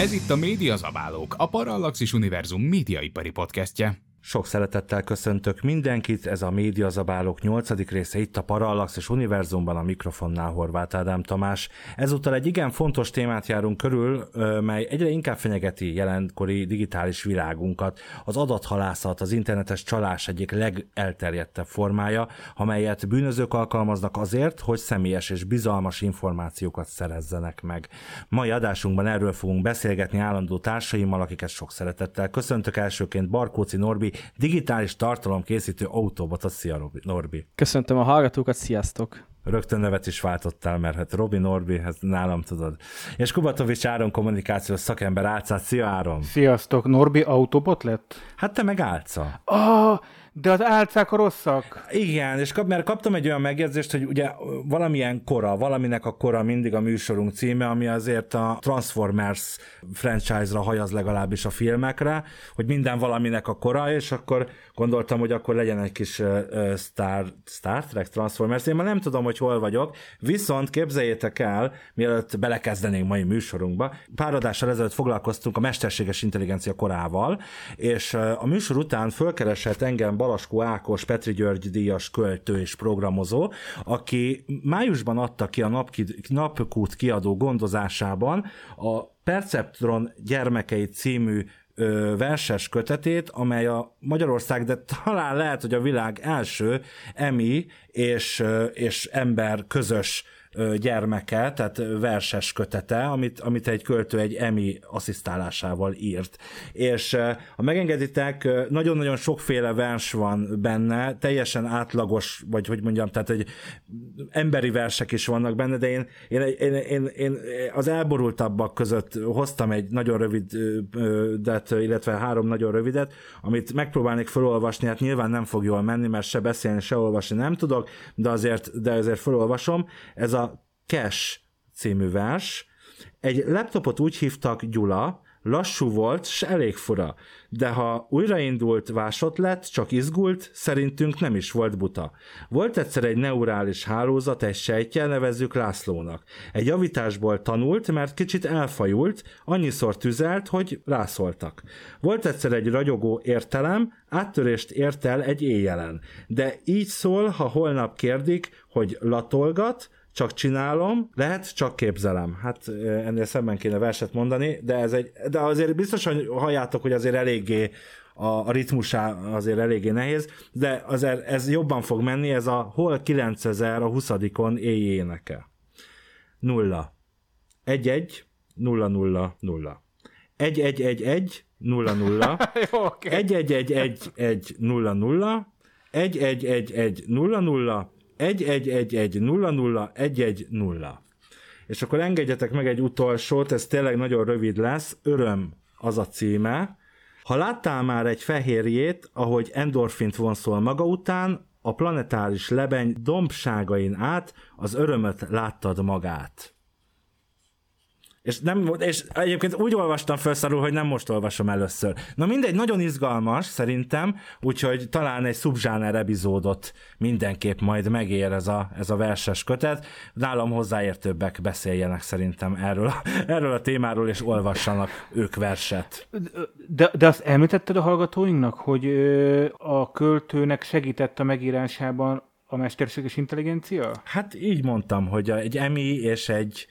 Ez itt a Média Zabálók, a Parallaxis Univerzum médiaipari podcastje. Sok szeretettel köszöntök mindenkit, ez a Médiazabálók 8. része itt a Parallax és Univerzumban a mikrofonnál Horváth Ádám Tamás. Ezúttal egy igen fontos témát járunk körül, mely egyre inkább fenyegeti jelenkori digitális világunkat. Az adathalászat, az internetes csalás egyik legelterjedtebb formája, amelyet bűnözők alkalmaznak azért, hogy személyes és bizalmas információkat szerezzenek meg. Mai adásunkban erről fogunk beszélgetni állandó társaimmal, akiket sok szeretettel köszöntök elsőként Barkóci Norbi, digitális tartalom készítő autóbotot. Szia, Norbi! Köszöntöm a hallgatókat, sziasztok! Rögtön nevet is váltottál, mert hát Robi Norbi, hát nálam tudod. És Kubatovics Áron kommunikációs szakember álcát. Szia Áron! Sziasztok! Norbi autóbot lett? Hát te meg álca. Oh, de az álcák rosszak. Igen, és kap, mert kaptam egy olyan megjegyzést, hogy ugye valamilyen kora, valaminek a kora mindig a műsorunk címe, ami azért a Transformers franchise-ra hajaz legalábbis a filmekre, hogy minden valaminek a kora, és akkor gondoltam, hogy akkor legyen egy kis uh, Star, Star Trek Transformers. Én már nem tudom, hogy hol vagyok, viszont képzeljétek el, mielőtt belekezdenénk mai műsorunkba, pár adással ezelőtt foglalkoztunk a mesterséges intelligencia korával, és a műsor után fölkeresett engem Balaskó Ákos, Petri György díjas költő és programozó, aki májusban adta ki a Napkút kiadó gondozásában a Perceptron gyermekei című verses kötetét, amely a Magyarország, de talán lehet, hogy a világ első emi és, és ember közös gyermeke, tehát verses kötete, amit, amit egy költő egy emi asszisztálásával írt. És ha megengeditek, nagyon-nagyon sokféle vers van benne, teljesen átlagos, vagy hogy mondjam, tehát egy emberi versek is vannak benne, de én, én, én, én, én az elborultabbak között hoztam egy nagyon rövid, illetve három nagyon rövidet, amit megpróbálnék felolvasni, hát nyilván nem fog jól menni, mert se beszélni, se olvasni nem tudok, de azért, de azért felolvasom. Ez a Cash című vers. Egy laptopot úgy hívtak Gyula, lassú volt, s elég fura, de ha újraindult vásott lett, csak izgult, szerintünk nem is volt buta. Volt egyszer egy neurális hálózat, egy sejtje, nevezzük Lászlónak. Egy javításból tanult, mert kicsit elfajult, annyiszor tüzelt, hogy rászoltak. Volt egyszer egy ragyogó értelem, áttörést ért el egy éjjelen. De így szól, ha holnap kérdik, hogy latolgat, csak csinálom, lehet, csak képzelem. Hát ennél szemben kéne verset mondani, de ez egy, de azért biztosan halljátok, hogy azért eléggé a, a ritmusá azért eléggé nehéz, de azért ez jobban fog menni, ez a hol 9000 a 20-on éjjéneke. Nulla. Egy-egy, nulla, nulla, nulla. Egy-egy-egy-egy, nulla, nulla. Egy-egy-egy-egy-egy, nulla, nulla. Egy-egy-egy-egy, nulla, nulla. 1-1-1-1-0-0-1-1-0. És akkor engedjetek meg egy utolsót, ez tényleg nagyon rövid lesz, Öröm az a címe. Ha láttál már egy fehérjét, ahogy endorfint vonszol maga után, a planetáris lebeny dombságain át az örömöt láttad magát. És, nem, és egyébként úgy olvastam felszarul, hogy nem most olvasom először. Na mindegy, nagyon izgalmas szerintem, úgyhogy talán egy szubzsáner epizódot mindenképp majd megér ez a, ez a verses kötet. Nálam hozzáértőbbek beszéljenek szerintem erről a, erről a témáról, és olvassanak ők verset. De, de azt említetted a hallgatóinknak, hogy a költőnek segített a megírásában a mesterséges intelligencia? Hát így mondtam, hogy egy Emi és egy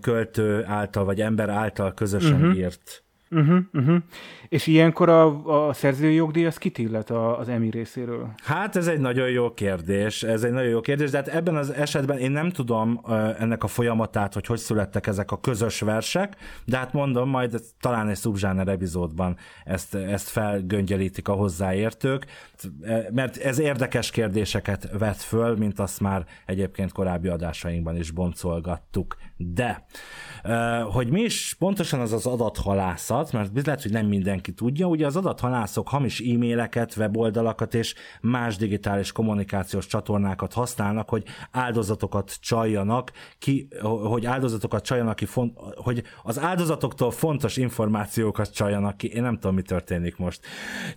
költő által, vagy ember által közösen uh-huh. írt Uh-huh, uh-huh. És ilyenkor a, a szerzői jogdíj az kit illet a, az EMI részéről? Hát ez egy nagyon jó kérdés, ez egy nagyon jó kérdés, de hát ebben az esetben én nem tudom ennek a folyamatát, hogy hogy születtek ezek a közös versek, de hát mondom, majd talán egy szubzsáner epizódban ezt, ezt felgöngyelítik a hozzáértők, mert ez érdekes kérdéseket vet föl, mint azt már egyébként korábbi adásainkban is boncolgattuk. De, hogy mi is pontosan az az adathalászat, mert lehet, hogy nem mindenki tudja, ugye az adathalászok hamis e-maileket, weboldalakat és más digitális kommunikációs csatornákat használnak, hogy áldozatokat csaljanak ki, hogy áldozatokat csaljanak ki, hogy az áldozatoktól fontos információkat csaljanak ki. Én nem tudom, mi történik most.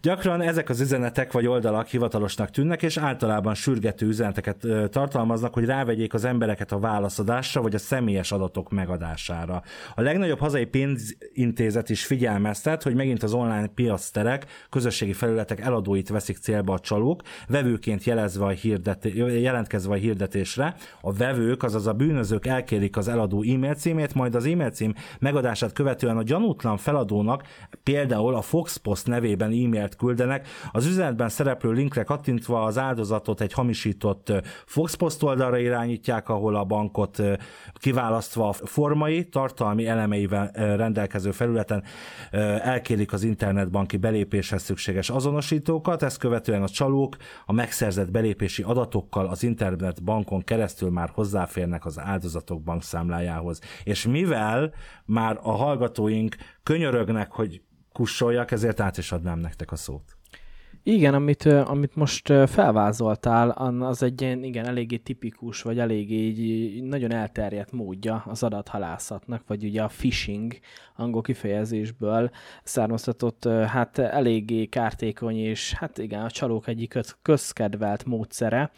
Gyakran ezek az üzenetek vagy oldalak hivatalosnak tűnnek, és általában sürgető üzeneteket tartalmaznak, hogy rávegyék az embereket a válaszadásra, vagy a személyes adatok megadására. A legnagyobb hazai pénzintézet is figyelmeztet, hogy megint az online piacterek, közösségi felületek eladóit veszik célba a csalók, vevőként jelezve a hirdet, jelentkezve a hirdetésre. A vevők, azaz a bűnözők elkérik az eladó e-mail címét, majd az e-mail cím megadását követően a gyanútlan feladónak például a Fox Post nevében e-mailt küldenek, az üzenetben szereplő linkre kattintva az áldozatot egy hamisított Fox Post oldalra irányítják, ahol a bankot kiválasztva a formai, tartalmi elemeivel rendelkező felületen elkérik az internetbanki belépéshez szükséges azonosítókat, ezt követően a csalók a megszerzett belépési adatokkal az internetbankon keresztül már hozzáférnek az áldozatok bankszámlájához. És mivel már a hallgatóink könyörögnek, hogy kussoljak, ezért át is adnám nektek a szót. Igen, amit, amit most felvázoltál, az egy ilyen, igen, eléggé tipikus, vagy eléggé így nagyon elterjedt módja az adathalászatnak, vagy ugye a phishing angol kifejezésből származtatott, hát eléggé kártékony, és hát igen, a csalók egyik közkedvelt módszere.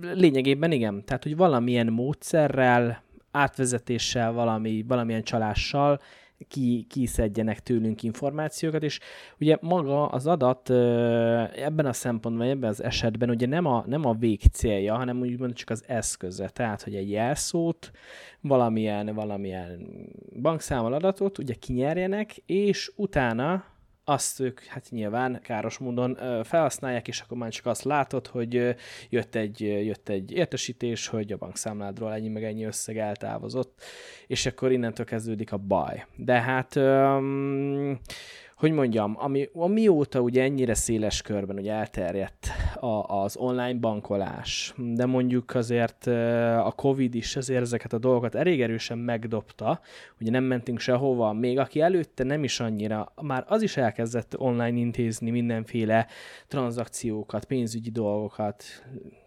Lényegében igen, tehát hogy valamilyen módszerrel, átvezetéssel, valami, valamilyen csalással ki, kiszedjenek tőlünk információkat, és ugye maga az adat ebben a szempontban, ebben az esetben ugye nem a, nem a vég célja, hanem úgymond csak az eszköze. Tehát, hogy egy jelszót, valamilyen, valamilyen bankszámol adatot ugye kinyerjenek, és utána azt ők hát nyilván káros módon felhasználják, és akkor már csak azt látod, hogy jött egy, jött egy értesítés, hogy a bankszámládról ennyi meg ennyi összeg eltávozott, és akkor innentől kezdődik a baj. De hát hogy mondjam, ami, amióta ugye ennyire széles körben ugye elterjedt a, az online bankolás, de mondjuk azért a Covid is azért ezeket a dolgokat elég erősen megdobta, ugye nem mentünk sehova, még aki előtte nem is annyira, már az is elkezdett online intézni mindenféle tranzakciókat, pénzügyi dolgokat,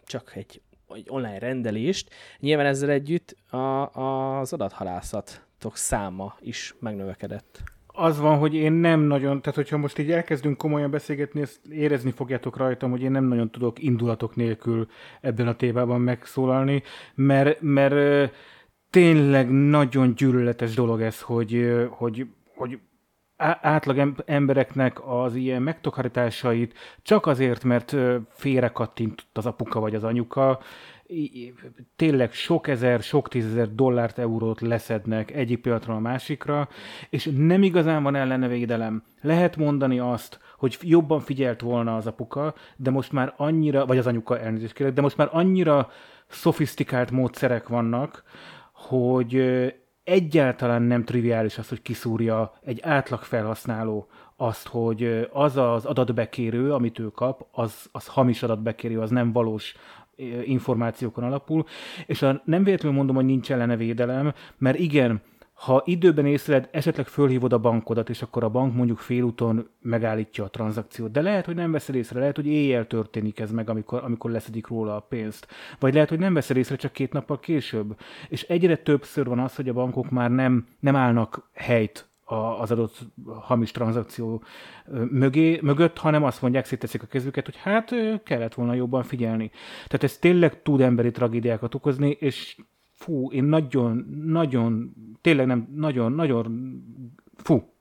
csak egy, egy online rendelést. Nyilván ezzel együtt a, az adathalászatok száma is megnövekedett az van, hogy én nem nagyon, tehát hogyha most így elkezdünk komolyan beszélgetni, ezt érezni fogjátok rajtam, hogy én nem nagyon tudok indulatok nélkül ebben a témában megszólalni, mert, mert tényleg nagyon gyűlöletes dolog ez, hogy, hogy, hogy átlag embereknek az ilyen megtakarításait csak azért, mert félre kattintott az apuka vagy az anyuka, tényleg sok ezer, sok tízezer dollárt, eurót leszednek egyik pillanatról a másikra, és nem igazán van ellene védelem. Lehet mondani azt, hogy jobban figyelt volna az apuka, de most már annyira, vagy az anyuka elnézést kérek, de most már annyira szofisztikált módszerek vannak, hogy egyáltalán nem triviális az, hogy kiszúrja egy átlag felhasználó azt, hogy az az adatbekérő, amit ő kap, az, az hamis adatbekérő, az nem valós információkon alapul, és a, nem véletlenül mondom, hogy nincs ellene védelem, mert igen, ha időben észleled, esetleg fölhívod a bankodat, és akkor a bank mondjuk félúton megállítja a tranzakciót. De lehet, hogy nem veszed észre, lehet, hogy éjjel történik ez meg, amikor, amikor leszedik róla a pénzt. Vagy lehet, hogy nem veszed észre csak két nappal később. És egyre többször van az, hogy a bankok már nem, nem állnak helyt az adott hamis tranzakció mögé, mögött, hanem azt mondják, szétteszik a kezüket, hogy hát kellett volna jobban figyelni. Tehát ez tényleg tud emberi tragédiákat okozni, és fú, én nagyon, nagyon, tényleg nem, nagyon, nagyon, fú,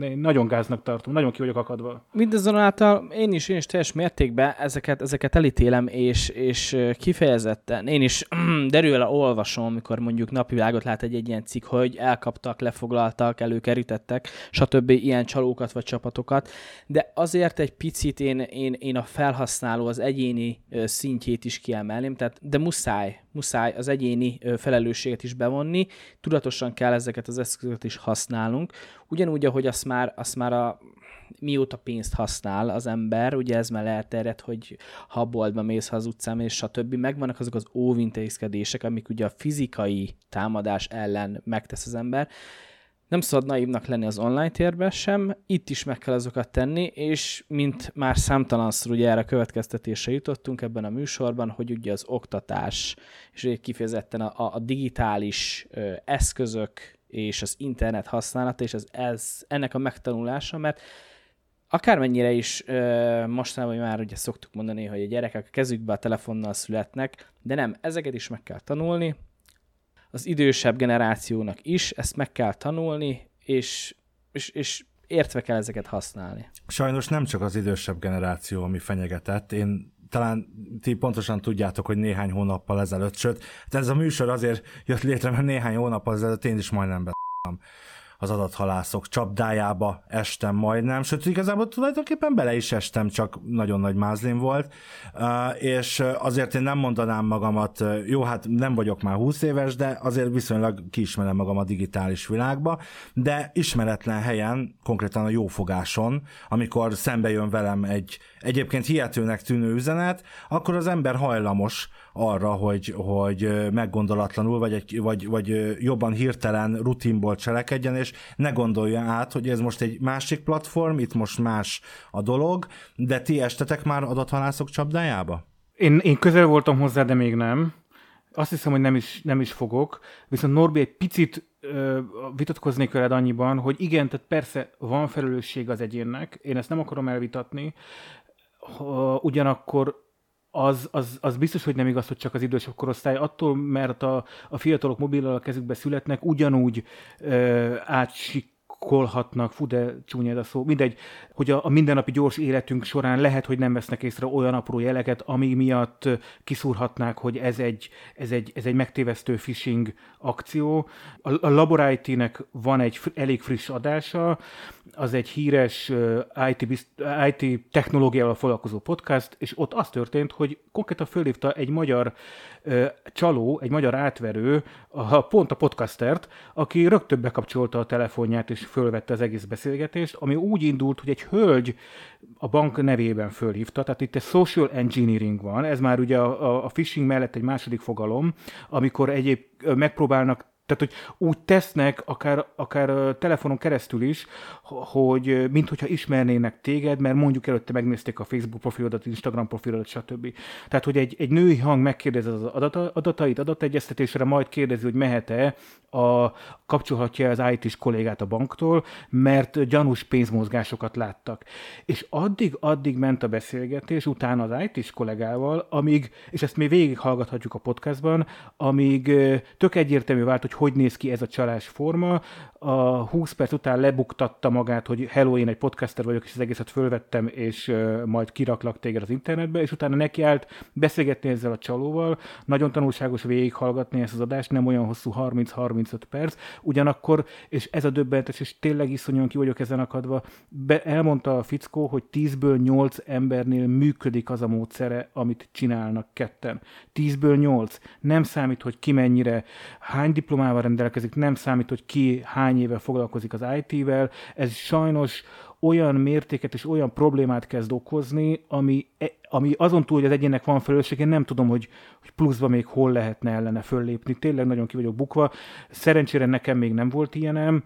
Én nagyon gáznak tartom, nagyon ki vagyok akadva. Mindazonáltal én is, én is teljes mértékben ezeket, ezeket elítélem, és, és kifejezetten én is derül olvasom, amikor mondjuk napvilágot lát egy, egy ilyen cikk, hogy elkaptak, lefoglaltak, előkerítettek, stb. ilyen csalókat vagy csapatokat, de azért egy picit én, én, én a felhasználó, az egyéni szintjét is kiemelném, tehát de muszáj, muszáj az egyéni felelősséget is bevonni, tudatosan kell ezeket az eszközöket is használnunk, ugyanúgy, ahogy azt már, azt már a mióta pénzt használ az ember, ugye ez már elterjedt, hogy ha boltba mész, ha az utcán mész, stb. Megvannak azok az óvintézkedések, amik ugye a fizikai támadás ellen megtesz az ember, nem szabad naívnak lenni az online térben sem, itt is meg kell azokat tenni, és mint már számtalanszor ugye erre a következtetésre jutottunk ebben a műsorban, hogy ugye az oktatás, és kifejezetten a, a digitális ö, eszközök és az internet használata, és ez, ez ennek a megtanulása, mert akármennyire is ö, mostanában már ugye szoktuk mondani, hogy a gyerekek a kezükbe a telefonnal születnek, de nem, ezeket is meg kell tanulni, az idősebb generációnak is ezt meg kell tanulni, és, és, és értve kell ezeket használni. Sajnos nem csak az idősebb generáció, ami fenyegetett. Én talán ti pontosan tudjátok, hogy néhány hónappal ezelőtt, sőt, hát ez a műsor azért jött létre, mert néhány hónappal ezelőtt én is majdnem beszéltem az adathalászok csapdájába estem majdnem, sőt igazából tulajdonképpen bele is estem, csak nagyon nagy mázlim volt, és azért én nem mondanám magamat, jó, hát nem vagyok már 20 éves, de azért viszonylag kiismerem magam a digitális világba, de ismeretlen helyen, konkrétan a jófogáson, amikor szembe jön velem egy egyébként hihetőnek tűnő üzenet, akkor az ember hajlamos arra, hogy, hogy meggondolatlanul, vagy, vagy, vagy jobban hirtelen rutinból cselekedjen, és ne gondolja át, hogy ez most egy másik platform, itt most más a dolog, de ti estetek már adathalászok csapdájába? Én, én közel voltam hozzá, de még nem. Azt hiszem, hogy nem is, nem is fogok. Viszont Norbi egy picit ö, vitatkoznék veled annyiban, hogy igen, tehát persze van felelősség az egyénnek, én ezt nem akarom elvitatni, ugyanakkor az, az, az biztos, hogy nem igaz, hogy csak az idősebb korosztály. Attól, mert a, a fiatalok mobillal a kezükbe születnek, ugyanúgy ö, átsik kolhatnak, fú, de csúnya a szó, mindegy, hogy a, a mindennapi gyors életünk során lehet, hogy nem vesznek észre olyan apró jeleket, ami miatt kiszúrhatnák, hogy ez egy, ez egy, ez egy megtévesztő phishing akció. A, a Laborite-nek van egy elég friss adása, az egy híres IT, IT technológiával foglalkozó podcast, és ott az történt, hogy konkrétan fölhívta egy magyar csaló, egy magyar átverő, a, pont a podcastert, aki rögtön bekapcsolta a telefonját és fölvette az egész beszélgetést, ami úgy indult, hogy egy hölgy a bank nevében fölhívta, tehát itt egy social engineering van, ez már ugye a, a phishing mellett egy második fogalom, amikor egyéb megpróbálnak tehát, hogy úgy tesznek, akár, akár telefonon keresztül is, hogy minthogyha ismernének téged, mert mondjuk előtte megnézték a Facebook profilodat, Instagram profilodat, stb. Tehát, hogy egy, egy női hang megkérdezi az adata, adatait, adategyeztetésre, majd kérdezi, hogy mehet-e, a, kapcsolhatja az IT-s kollégát a banktól, mert gyanús pénzmozgásokat láttak. És addig-addig ment a beszélgetés utána az IT-s kollégával, amíg, és ezt még végighallgathatjuk a podcastban, amíg tök egyértelmű vált, hogy hogy néz ki ez a csalás forma. A 20 perc után lebuktatta magát, hogy hello, én egy podcaster vagyok, és az egészet fölvettem, és majd kiraklak téged az internetbe, és utána nekiállt beszélgetni ezzel a csalóval. Nagyon tanulságos végighallgatni ezt az adást, nem olyan hosszú 30-35 perc, ugyanakkor, és ez a döbbentes, és tényleg iszonyúan ki vagyok ezen akadva, be, elmondta a fickó, hogy 10-ből 8 embernél működik az a módszere, amit csinálnak ketten. 10-ből 8. Nem számít, hogy ki mennyire, hány diplomát diplomával rendelkezik, nem számít, hogy ki hány éve foglalkozik az IT-vel, ez sajnos olyan mértéket és olyan problémát kezd okozni, ami, e, ami azon túl, hogy az egyének van felelősség, én nem tudom, hogy, hogy pluszba még hol lehetne ellene föllépni. Tényleg nagyon ki vagyok bukva. Szerencsére nekem még nem volt ilyenem.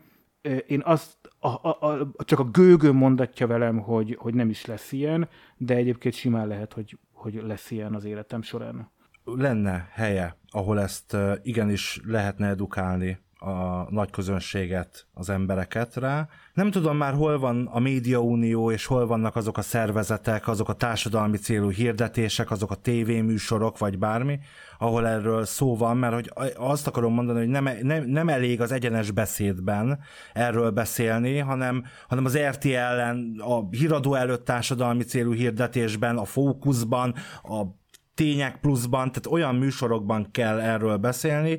Én azt a, a, a, csak a gőgő mondatja velem, hogy, hogy nem is lesz ilyen, de egyébként simán lehet, hogy, hogy lesz ilyen az életem során lenne helye, ahol ezt igenis lehetne edukálni a nagy közönséget, az embereket rá. Nem tudom már, hol van a médiaunió, és hol vannak azok a szervezetek, azok a társadalmi célú hirdetések, azok a tévéműsorok, vagy bármi, ahol erről szó van, mert hogy azt akarom mondani, hogy nem, nem, nem elég az egyenes beszédben erről beszélni, hanem, hanem az RTL-en, a híradó előtt társadalmi célú hirdetésben, a fókuszban, a tények pluszban, tehát olyan műsorokban kell erről beszélni,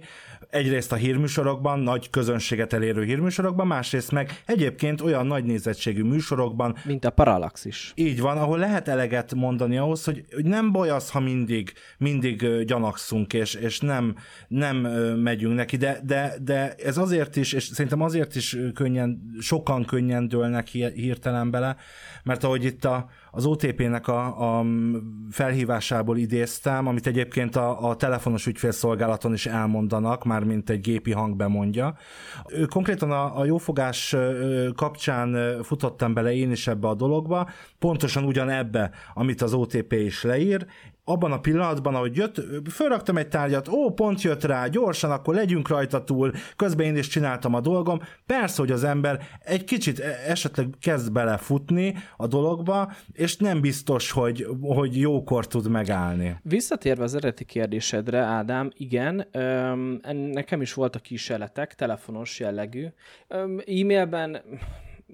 egyrészt a hírműsorokban, nagy közönséget elérő hírműsorokban, másrészt meg egyébként olyan nagy nézettségű műsorokban. Mint a Parallax Így van, ahol lehet eleget mondani ahhoz, hogy, hogy nem baj az, ha mindig, mindig gyanakszunk, és, és nem, nem megyünk neki, de, de, de ez azért is, és szerintem azért is könnyen, sokan könnyen dőlnek hirtelen bele, mert ahogy itt a, az OTP-nek a, a felhívásából idéztem, amit egyébként a, a telefonos ügyfélszolgálaton is elmondanak, már mint egy gépi hang bemondja. Konkrétan a, a jófogás kapcsán futottam bele én is ebbe a dologba, pontosan ugyan ebbe, amit az OTP is leír, abban a pillanatban, ahogy jött, fölraktam egy tárgyat, ó, pont jött rá, gyorsan, akkor legyünk rajta túl, közben én is csináltam a dolgom. Persze, hogy az ember egy kicsit e- esetleg kezd belefutni a dologba, és nem biztos, hogy, hogy jókor tud megállni. Visszatérve az eredeti kérdésedre, Ádám, igen, nekem is voltak kísérletek, telefonos jellegű. Öm, e-mailben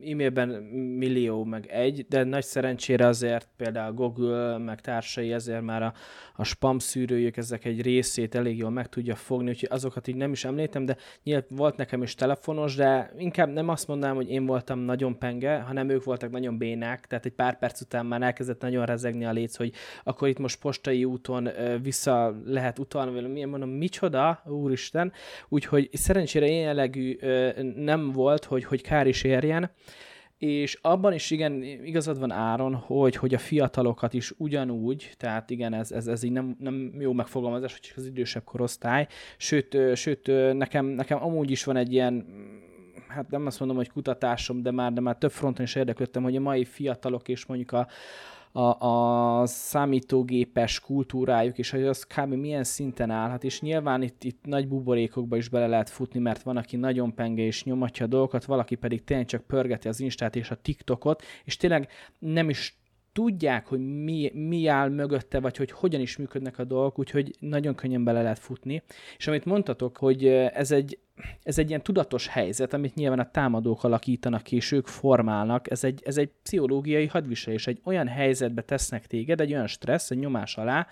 e-mailben millió meg egy, de nagy szerencsére azért például Google meg társai ezért már a, a spam szűrőjük ezek egy részét elég jól meg tudja fogni, úgyhogy azokat így nem is említem, de nyilván volt nekem is telefonos, de inkább nem azt mondanám, hogy én voltam nagyon penge, hanem ők voltak nagyon bénák, tehát egy pár perc után már elkezdett nagyon rezegni a léc, hogy akkor itt most postai úton vissza lehet utalni, vagy milyen mondom, micsoda, úristen, úgyhogy szerencsére ilyen jellegű nem volt, hogy, hogy kár is érjen, és abban is igen, igazad van Áron, hogy, hogy a fiatalokat is ugyanúgy, tehát igen, ez, ez, ez így nem, nem jó megfogalmazás, hogy az idősebb korosztály, sőt, sőt nekem, nekem amúgy is van egy ilyen hát nem azt mondom, hogy kutatásom, de már, de már több fronton is érdeklődtem, hogy a mai fiatalok és mondjuk a, a, a számítógépes kultúrájuk, és hogy az kb. milyen szinten állhat, és nyilván itt, itt nagy buborékokba is bele lehet futni, mert van, aki nagyon penge és nyomatja a dolgokat, valaki pedig tényleg csak pörgeti az Instát és a TikTokot, és tényleg nem is tudják, hogy mi, mi áll mögötte, vagy hogy hogyan is működnek a dolgok, úgyhogy nagyon könnyen bele lehet futni. És amit mondtatok, hogy ez egy, ez egy ilyen tudatos helyzet, amit nyilván a támadók alakítanak ki, és ők formálnak, ez egy, ez egy pszichológiai hadviselés, egy olyan helyzetbe tesznek téged, egy olyan stressz, egy nyomás alá,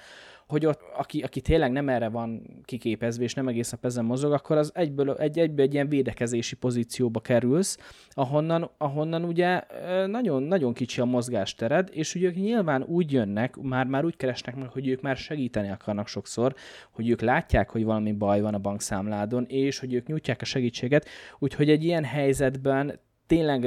hogy ott, aki, aki tényleg nem erre van kiképezve, és nem egész nap ezen mozog, akkor az egyből egy, egyből egy ilyen védekezési pozícióba kerülsz, ahonnan, ahonnan ugye nagyon, nagyon kicsi a mozgástered, és ugye nyilván úgy jönnek, már, már úgy keresnek meg, hogy ők már segíteni akarnak sokszor, hogy ők látják, hogy valami baj van a bankszámládon, és hogy ők nyújtják a segítséget, úgyhogy egy ilyen helyzetben tényleg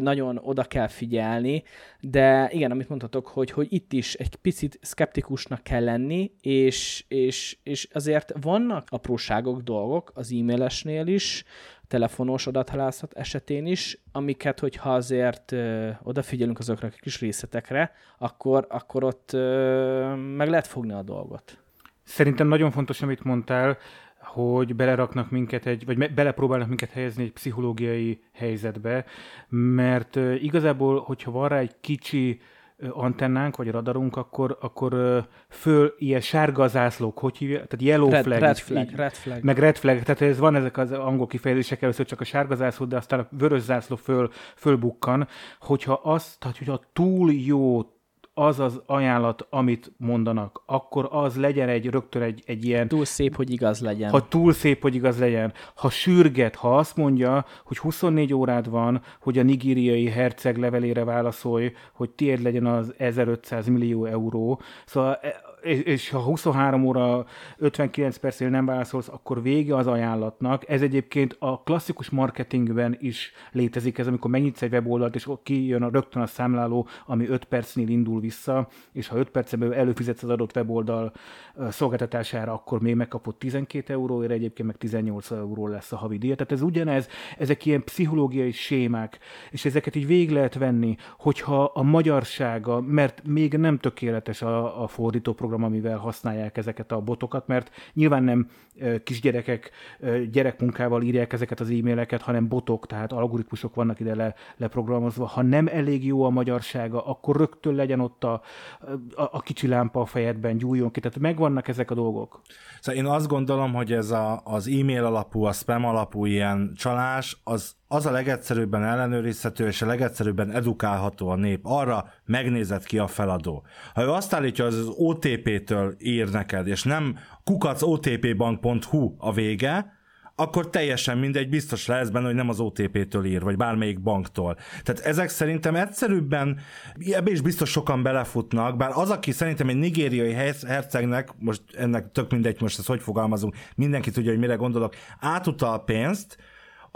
nagyon oda kell figyelni, de igen, amit mondhatok, hogy, hogy itt is egy picit szkeptikusnak kell lenni, és, és, és azért vannak apróságok, dolgok az e-mailesnél is, telefonos adathalászat esetén is, amiket, hogyha azért ö, odafigyelünk azokra a kis részletekre, akkor, akkor ott ö, meg lehet fogni a dolgot. Szerintem nagyon fontos, amit mondtál, hogy beleraknak minket egy, vagy belepróbálnak minket helyezni egy pszichológiai helyzetbe, mert igazából, hogyha van rá egy kicsi antennánk, vagy radarunk, akkor, akkor föl ilyen sárga zászlók, hogy hívja, tehát yellow red, flag, red flag, így, red flag. meg red flag, tehát ez van ezek az angol kifejezések, először csak a sárga zászló, de aztán a vörös zászló föl, fölbukkan, hogyha azt, tehát hogyha túl jó az az ajánlat, amit mondanak, akkor az legyen egy rögtön egy, egy ilyen... Túl szép, hogy igaz legyen. Ha túl szép, hogy igaz legyen. Ha sürget, ha azt mondja, hogy 24 órád van, hogy a nigériai herceg levelére válaszolj, hogy tiéd legyen az 1500 millió euró. Szóval és ha 23 óra 59 percnél nem válaszolsz, akkor vége az ajánlatnak. Ez egyébként a klasszikus marketingben is létezik, ez amikor megnyitsz egy weboldalt, és kijön a, rögtön a számláló, ami 5 percnél indul vissza, és ha 5 percen belül előfizetsz az adott weboldal szolgáltatására, akkor még megkapod 12 euróért, egyébként meg 18 euró lesz a havi díja. Tehát ez ugyanez, ezek ilyen pszichológiai sémák, és ezeket így végig lehet venni, hogyha a magyarsága, mert még nem tökéletes a, a fordító program, amivel használják ezeket a botokat, mert nyilván nem kisgyerekek gyerekmunkával írják ezeket az e-maileket, hanem botok, tehát algoritmusok vannak ide le, leprogramozva. Ha nem elég jó a magyarsága, akkor rögtön legyen ott a, a, a kicsi lámpa a fejedben, gyújjon ki. Tehát megvannak ezek a dolgok. Szóval én azt gondolom, hogy ez a, az e-mail alapú, a spam alapú ilyen csalás, az az a legegyszerűbben ellenőrizhető és a legegyszerűbben edukálható a nép. Arra megnézett ki a feladó. Ha ő azt állítja, hogy az OTP-től ír neked, és nem kukacotpbank.hu a vége, akkor teljesen mindegy, biztos lesz benne, hogy nem az OTP-től ír, vagy bármelyik banktól. Tehát ezek szerintem egyszerűbben, ebbe is biztos sokan belefutnak, bár az, aki szerintem egy nigériai hercegnek, most ennek tök mindegy, most ezt hogy fogalmazunk, mindenki tudja, hogy mire gondolok, átutal pénzt,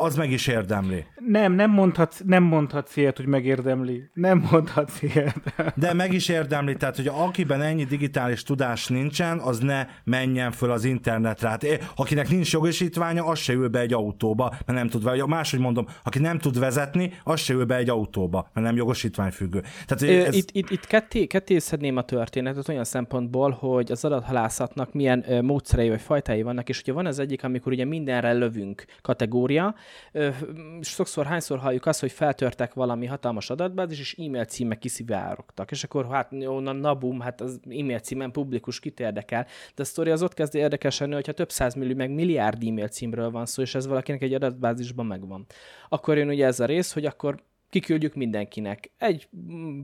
az meg is érdemli. Nem, nem mondhatsz, nem mondhatsz ilyet, hogy megérdemli. Nem mondhatsz ilyet. De meg is érdemli, tehát, hogy akiben ennyi digitális tudás nincsen, az ne menjen föl az internetre. Hát, akinek nincs jogosítványa, az se ül be egy autóba, mert nem tud, vagy máshogy mondom, aki nem tud vezetni, az se ül be egy autóba, mert nem jogosítványfüggő. Tehát, ez... Itt, itt, itt ketté, kettészedném a történetet olyan szempontból, hogy az adathalászatnak milyen módszerei vagy fajtái vannak, és ugye van az egyik, amikor ugye mindenre lövünk kategória, sokszor hányszor halljuk azt, hogy feltörtek valami hatalmas adatbázis, és e-mail címek kiszivárogtak. És akkor hát onnan nabum, hát az e-mail címen publikus kit érdekel. De a sztori az ott kezd érdekesenni, hogyha több millió, meg milliárd e-mail címről van szó, és ez valakinek egy adatbázisban megvan. Akkor jön ugye ez a rész, hogy akkor kiküldjük mindenkinek. Egy mm,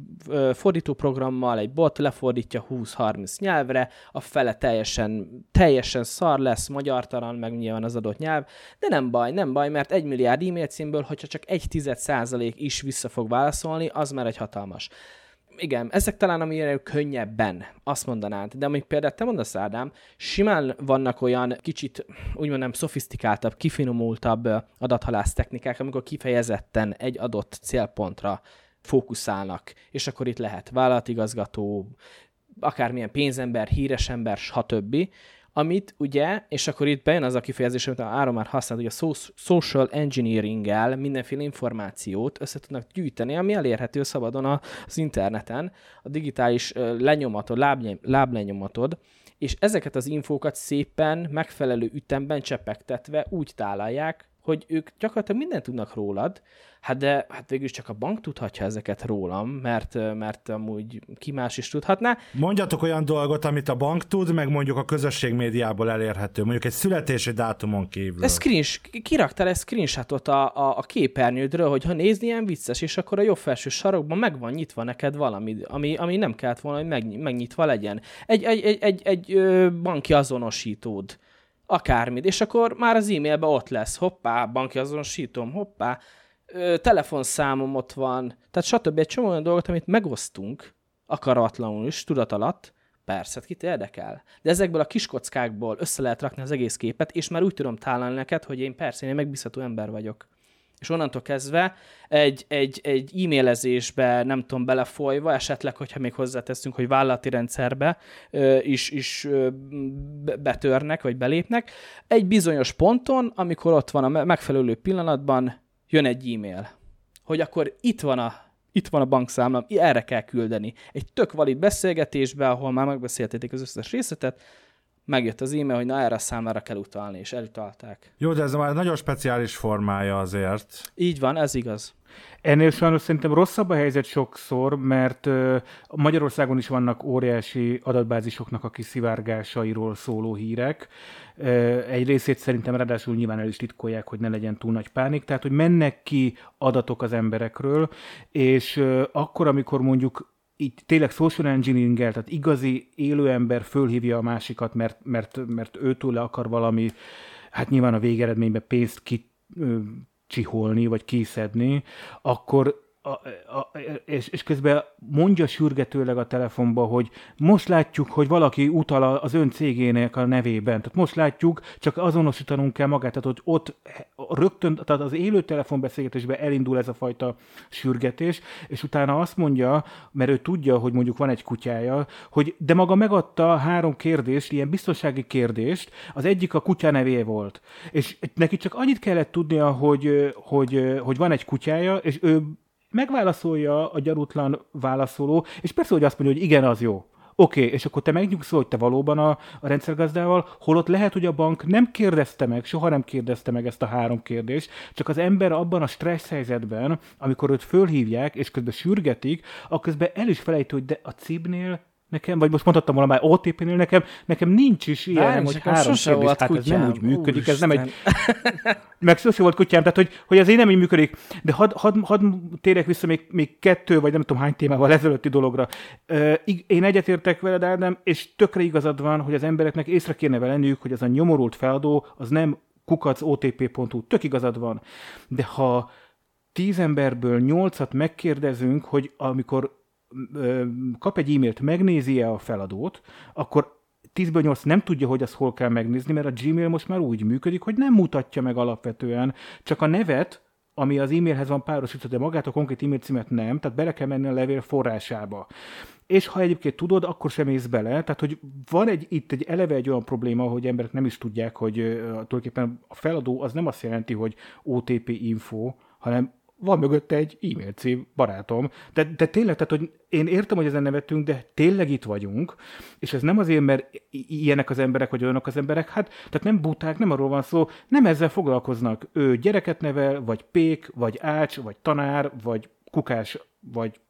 fordítóprogrammal egy bot lefordítja 20-30 nyelvre, a fele teljesen, teljesen szar lesz, magyartalan, meg nyilván az adott nyelv, de nem baj, nem baj, mert egy milliárd e-mail címből, hogyha csak egy tized százalék is vissza fog válaszolni, az már egy hatalmas igen, ezek talán amire könnyebben, azt mondanád. De amik például te mondasz, Ádám, simán vannak olyan kicsit, úgymond nem szofisztikáltabb, kifinomultabb adathalász technikák, amikor kifejezetten egy adott célpontra fókuszálnak, és akkor itt lehet vállalatigazgató, akármilyen pénzember, híres ember, stb amit ugye, és akkor itt bejön az a kifejezés, amit Áron már használt, hogy a social engineering-el mindenféle információt össze tudnak gyűjteni, ami elérhető szabadon az interneten, a digitális lenyomatod, láblenyomatod, és ezeket az infókat szépen, megfelelő ütemben csepegtetve úgy tálalják, hogy ők gyakorlatilag mindent tudnak rólad, hát de hát végül csak a bank tudhatja ezeket rólam, mert, mert amúgy ki más is tudhatná. Mondjatok olyan dolgot, amit a bank tud, meg mondjuk a közösség médiából elérhető, mondjuk egy születési dátumon kívül. Ez screen, kiraktál egy screenshotot a, a, a képernyődről, hogy ha nézni ilyen vicces, és akkor a jobb felső sarokban meg van nyitva neked valami, ami, ami nem kellett volna, hogy meg, megnyitva legyen. Egy, egy, egy, egy, egy banki azonosítód akármit, és akkor már az e-mailben ott lesz, hoppá, banki azonosítom, hoppá, ö, telefonszámom ott van, tehát stb. egy csomó olyan dolgot, amit megosztunk, akaratlanul is, tudat alatt, persze, kit érdekel. De ezekből a kiskockákból össze lehet rakni az egész képet, és már úgy tudom találni neked, hogy én persze, én egy megbízható ember vagyok és onnantól kezdve egy, egy, egy e-mailezésbe, nem tudom, belefolyva, esetleg, hogyha még hozzáteszünk, hogy vállalati rendszerbe ö, is, is ö, betörnek, vagy belépnek, egy bizonyos ponton, amikor ott van a megfelelő pillanatban, jön egy e-mail, hogy akkor itt van a itt van a bankszámlám, erre kell küldeni. Egy tök valid beszélgetésbe, ahol már megbeszéltétek az összes részletet, megjött az e-mail, hogy na erre a számára kell utalni, és elutalták. Jó, de ez már nagyon speciális formája azért. Így van, ez igaz. Ennél sajnos szerintem rosszabb a helyzet sokszor, mert Magyarországon is vannak óriási adatbázisoknak a kiszivárgásairól szóló hírek. Egy részét szerintem ráadásul nyilván el is titkolják, hogy ne legyen túl nagy pánik, tehát hogy mennek ki adatok az emberekről, és akkor, amikor mondjuk így tényleg social engineering tehát igazi élő ember fölhívja a másikat, mert, mert, mert őtől le akar valami, hát nyilván a végeredményben pénzt kicsiholni, vagy kiszedni, akkor a, a, és, és közben mondja sürgetőleg a telefonba, hogy most látjuk, hogy valaki utal az ön cégének a nevében. Tehát most látjuk, csak azonosítanunk kell magát, tehát hogy ott rögtön, tehát az élő telefonbeszélgetésben elindul ez a fajta sürgetés, és utána azt mondja, mert ő tudja, hogy mondjuk van egy kutyája, hogy de maga megadta három kérdést, ilyen biztonsági kérdést, az egyik a kutya nevé volt. És neki csak annyit kellett tudnia, hogy, hogy, hogy van egy kutyája, és ő megválaszolja a gyarútlan válaszoló, és persze, hogy azt mondja, hogy igen, az jó. Oké, okay, és akkor te megnyugszol, hogy te valóban a, a rendszergazdával, holott lehet, hogy a bank nem kérdezte meg, soha nem kérdezte meg ezt a három kérdést, csak az ember abban a stressz helyzetben, amikor őt fölhívják, és közben sürgetik, akkor közben el is felejtő, hogy de a cibnél Nekem, vagy most mondhattam volna már OTP-nél, nekem, nekem nincs is ilyen, Nincs, hogy három kérdés, hát ez nem kutyám. úgy működik, ez nem egy, Úristen. meg sose volt kutyám, tehát hogy, hogy ez én nem így működik. De hadd had, had térjek vissza még, még kettő, vagy nem tudom hány témával ezelőtti dologra. Én egyetértek veled, Ádám, és tökre igazad van, hogy az embereknek észre kéne lenniük, hogy ez a nyomorult feladó, az nem kukacotp.hu. Tök igazad van. De ha tíz emberből nyolcat megkérdezünk, hogy amikor kap egy e-mailt, megnézi-e a feladót, akkor 10-ből 8 nem tudja, hogy azt hol kell megnézni, mert a Gmail most már úgy működik, hogy nem mutatja meg alapvetően, csak a nevet, ami az e-mailhez van párosítva, de magát a konkrét e-mail címet nem, tehát bele kell menni a levél forrásába. És ha egyébként tudod, akkor sem mész bele. Tehát, hogy van egy, itt egy eleve egy olyan probléma, hogy emberek nem is tudják, hogy uh, tulajdonképpen a feladó az nem azt jelenti, hogy OTP info, hanem van mögötte egy e-mail cím, barátom. De, de tényleg, tehát, hogy én értem, hogy ezen nevetünk, de tényleg itt vagyunk, és ez nem azért, mert ilyenek az emberek, vagy olyanok az emberek, hát, tehát nem buták, nem arról van szó, nem ezzel foglalkoznak. Ő gyereket nevel, vagy pék, vagy ács, vagy tanár, vagy kukás, vagy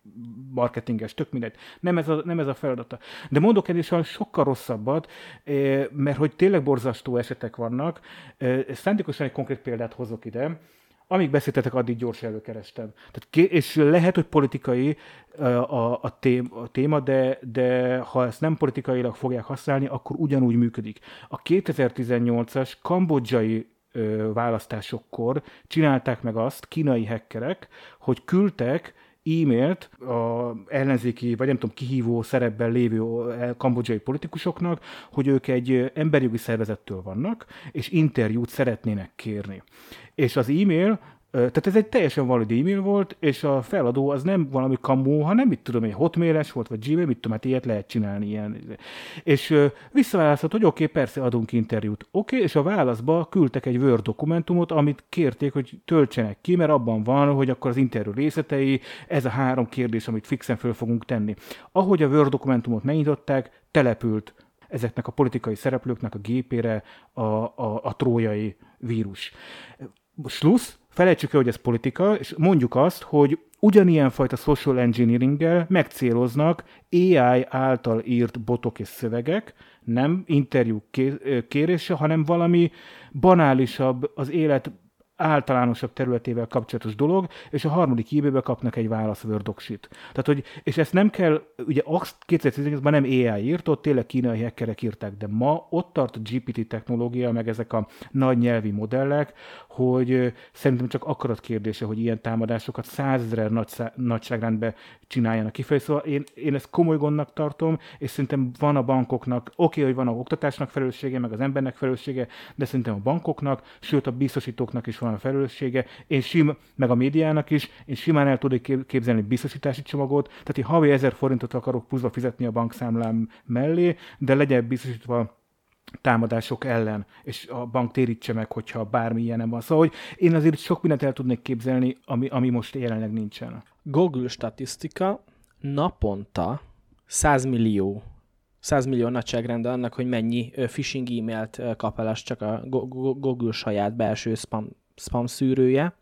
marketinges, tök mindegy. Nem ez a, nem ez a feladata. De mondok ennél sokkal rosszabbat, eh, mert hogy tényleg borzasztó esetek vannak. Eh, Szándékosan egy konkrét példát hozok ide. Amíg beszéltetek, addig gyors előkerestem. Tehát, és lehet, hogy politikai a, a, tém, a téma, de, de ha ezt nem politikailag fogják használni, akkor ugyanúgy működik. A 2018-as kambodzsai választásokkor csinálták meg azt kínai hackerek, hogy küldtek e-mailt a ellenzéki, vagy nem tudom, kihívó szerepben lévő kambodzsai politikusoknak, hogy ők egy emberjogi szervezettől vannak, és interjút szeretnének kérni. És az e-mail Tehát ez egy teljesen valid e-mail volt, és a feladó az nem valami kamó, hanem mit tudom, egy hotmailes volt, vagy Gmail, mit tudom, hát ilyet lehet csinálni ilyen. És ö, visszaválaszolt, hogy oké, okay, persze adunk interjút. Oké, okay, és a válaszba küldtek egy Word dokumentumot, amit kérték, hogy töltsenek ki, mert abban van, hogy akkor az interjú részletei, ez a három kérdés, amit fixen föl fogunk tenni. Ahogy a Word dokumentumot megnyitották, települt ezeknek a politikai szereplőknek a gépére a, a, a trójai vírus. Slusz, felejtsük el, hogy ez politika, és mondjuk azt, hogy ugyanilyen fajta social engineeringgel megcéloznak AI által írt botok és szövegek, nem interjú ké- kérése, hanem valami banálisabb, az élet általánosabb területével kapcsolatos dolog, és a harmadik e kapnak egy válasz Wordoksit. Tehát, hogy, és ezt nem kell, ugye azt 2018-ban nem AI írt, ott tényleg kínai hackerek írták, de ma ott tart a GPT technológia, meg ezek a nagy nyelvi modellek, hogy szerintem csak akarat kérdése, hogy ilyen támadásokat százezer nagy, nagyságrendben csináljanak kifelé. Szóval én, én ezt komoly gondnak tartom, és szerintem van a bankoknak, oké, okay, hogy van a oktatásnak felelőssége, meg az embernek felelőssége, de szerintem a bankoknak, sőt a biztosítóknak is van a felelőssége, én sim, meg a médiának is, én simán el tudok kép- képzelni biztosítási csomagot, tehát én havi 1000 forintot akarok pluszba fizetni a bankszámlám mellé, de legyen biztosítva támadások ellen, és a bank térítse meg, hogyha bármi ilyen van. Szóval, hogy én azért sok mindent el tudnék képzelni, ami, ami most jelenleg nincsen. Google statisztika naponta 100 millió 100 millió nagyságrende annak, hogy mennyi phishing e-mailt kap el, az csak a Go- Go- Google saját belső spam, spam szűrője.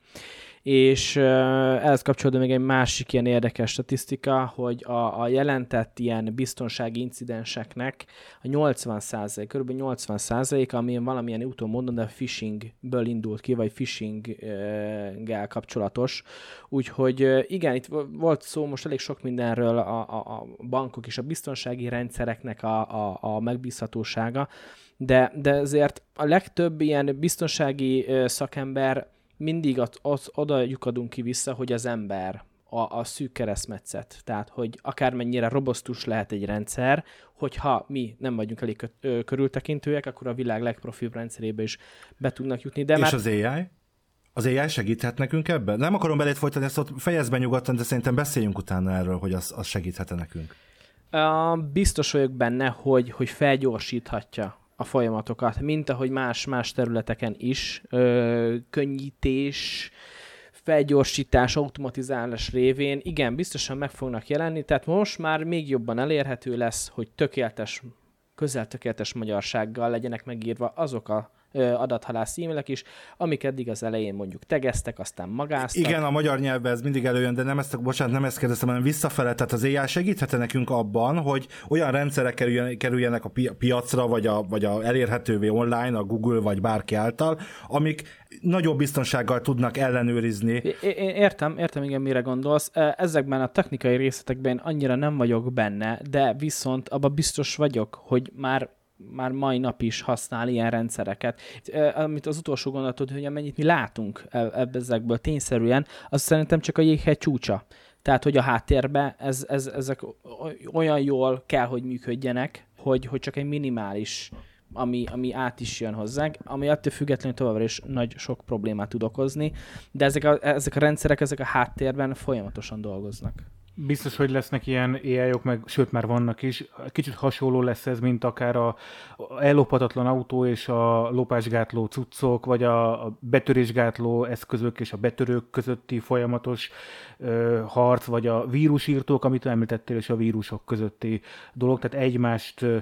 És ehhez kapcsolódóan még egy másik ilyen érdekes statisztika, hogy a, a jelentett ilyen biztonsági incidenseknek a 80% kb. 80% ami valamilyen úton mondom, de phishingből indult ki, vagy phishing-gel kapcsolatos. Úgyhogy igen, itt vo- volt szó most elég sok mindenről, a, a, a bankok és a biztonsági rendszereknek a, a, a megbízhatósága, de, de ezért a legtöbb ilyen biztonsági szakember mindig az, az, oda lyukadunk ki vissza, hogy az ember a, a szűk keresztmetszet. Tehát, hogy akármennyire robosztus lehet egy rendszer, hogyha mi nem vagyunk elég kö- ö, körültekintőek, akkor a világ legprofibb rendszerébe is be tudnak jutni. De És már az AI? Az AI segíthet nekünk ebben? Nem akarom belét folytani ezt ott fejezd be nyugodtan, de szerintem beszéljünk utána erről, hogy az, az segíthet nekünk. Uh, biztos vagyok benne, hogy, hogy felgyorsíthatja a folyamatokat, mint ahogy más-más területeken is. Ö, könnyítés, felgyorsítás, automatizálás révén, igen, biztosan meg fognak jelenni, tehát most már még jobban elérhető lesz, hogy tökéletes, közel tökéletes magyarsággal legyenek megírva azok a adathalász e-mailek is, amik eddig az elején mondjuk tegeztek, aztán magáztak. Igen, a magyar nyelvben ez mindig előjön, de nem ezt, bocsánat, nem ezt kérdeztem, hanem visszafele, tehát az AI segíthet nekünk abban, hogy olyan rendszerek kerüljenek, kerüljenek a piacra, vagy, a, vagy a elérhetővé online, a Google vagy bárki által, amik nagyobb biztonsággal tudnak ellenőrizni. Én értem, értem, igen, mire gondolsz. Ezekben a technikai részletekben annyira nem vagyok benne, de viszont abban biztos vagyok, hogy már már mai nap is használ ilyen rendszereket. Amit az utolsó gondolatot, hogy amennyit mi látunk e, ezekből tényszerűen, az szerintem csak a jéghegy csúcsa. Tehát, hogy a háttérben ez, ez, ezek olyan jól kell, hogy működjenek, hogy, hogy csak egy minimális ami, ami át is jön hozzánk, ami attól függetlenül továbbra is nagy sok problémát tud okozni, de ezek a, ezek a rendszerek, ezek a háttérben folyamatosan dolgoznak. Biztos, hogy lesznek ilyen ai -ok, meg sőt már vannak is. Kicsit hasonló lesz ez, mint akár a ellopatatlan autó és a lopásgátló cuccok, vagy a betörésgátló eszközök és a betörők közötti folyamatos ö, harc, vagy a vírusírtók, amit említettél, és a vírusok közötti dolog. Tehát egymást ö,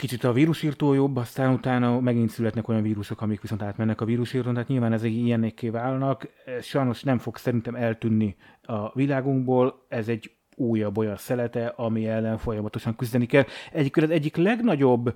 kicsit a vírusírtó jobb, aztán utána megint születnek olyan vírusok, amik viszont átmennek a vírusírtón, tehát nyilván ezek ilyenékké válnak. Sajnos nem fog szerintem eltűnni a világunkból, ez egy újabb olyan szelete, ami ellen folyamatosan küzdeni kell. Egyébként az egyik legnagyobb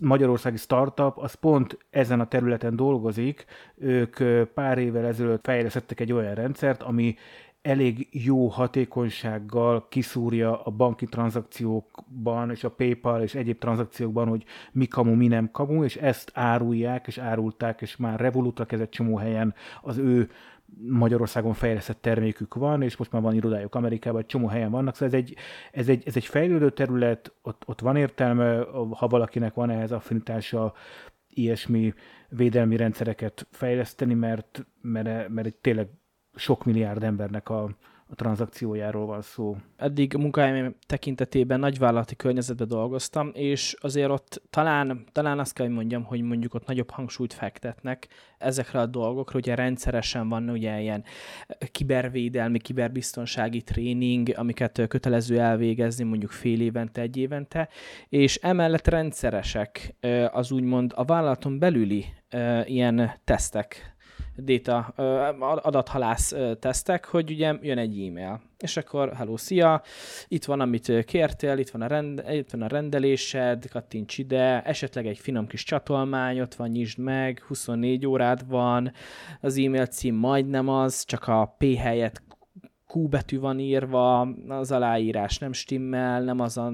magyarországi startup, az pont ezen a területen dolgozik. Ők pár évvel ezelőtt fejlesztettek egy olyan rendszert, ami elég jó hatékonysággal kiszúrja a banki tranzakciókban és a PayPal és egyéb tranzakciókban, hogy mi kamu, mi nem kamu, és ezt árulják, és árulták, és már Revolutra kezdett csomó helyen az ő Magyarországon fejlesztett termékük van, és most már van irodájuk Amerikában, egy csomó helyen vannak, szóval ez egy, ez egy, ez egy fejlődő terület, ott, ott van értelme, ha valakinek van ehhez affinitása, ilyesmi védelmi rendszereket fejleszteni, mert, mert, mert egy tényleg sok milliárd embernek a, a tranzakciójáról van szó. Eddig munkáim tekintetében nagyvállalati környezetben dolgoztam, és azért ott talán, talán azt kell, hogy mondjam, hogy mondjuk ott nagyobb hangsúlyt fektetnek ezekre a dolgokra, ugye rendszeresen van ugye ilyen kibervédelmi, kiberbiztonsági tréning, amiket kötelező elvégezni mondjuk fél évente, egy évente, és emellett rendszeresek az úgymond a vállalaton belüli ilyen tesztek, data adathalász tesztek, hogy ugye jön egy e-mail, és akkor hello, szia, itt van, amit kértél, itt van a, rend, itt van a rendelésed, kattints ide, esetleg egy finom kis csatolmány, ott van, nyisd meg, 24 órád van, az e-mail cím majdnem az, csak a P helyett Q betű van írva, az aláírás nem stimmel, nem az a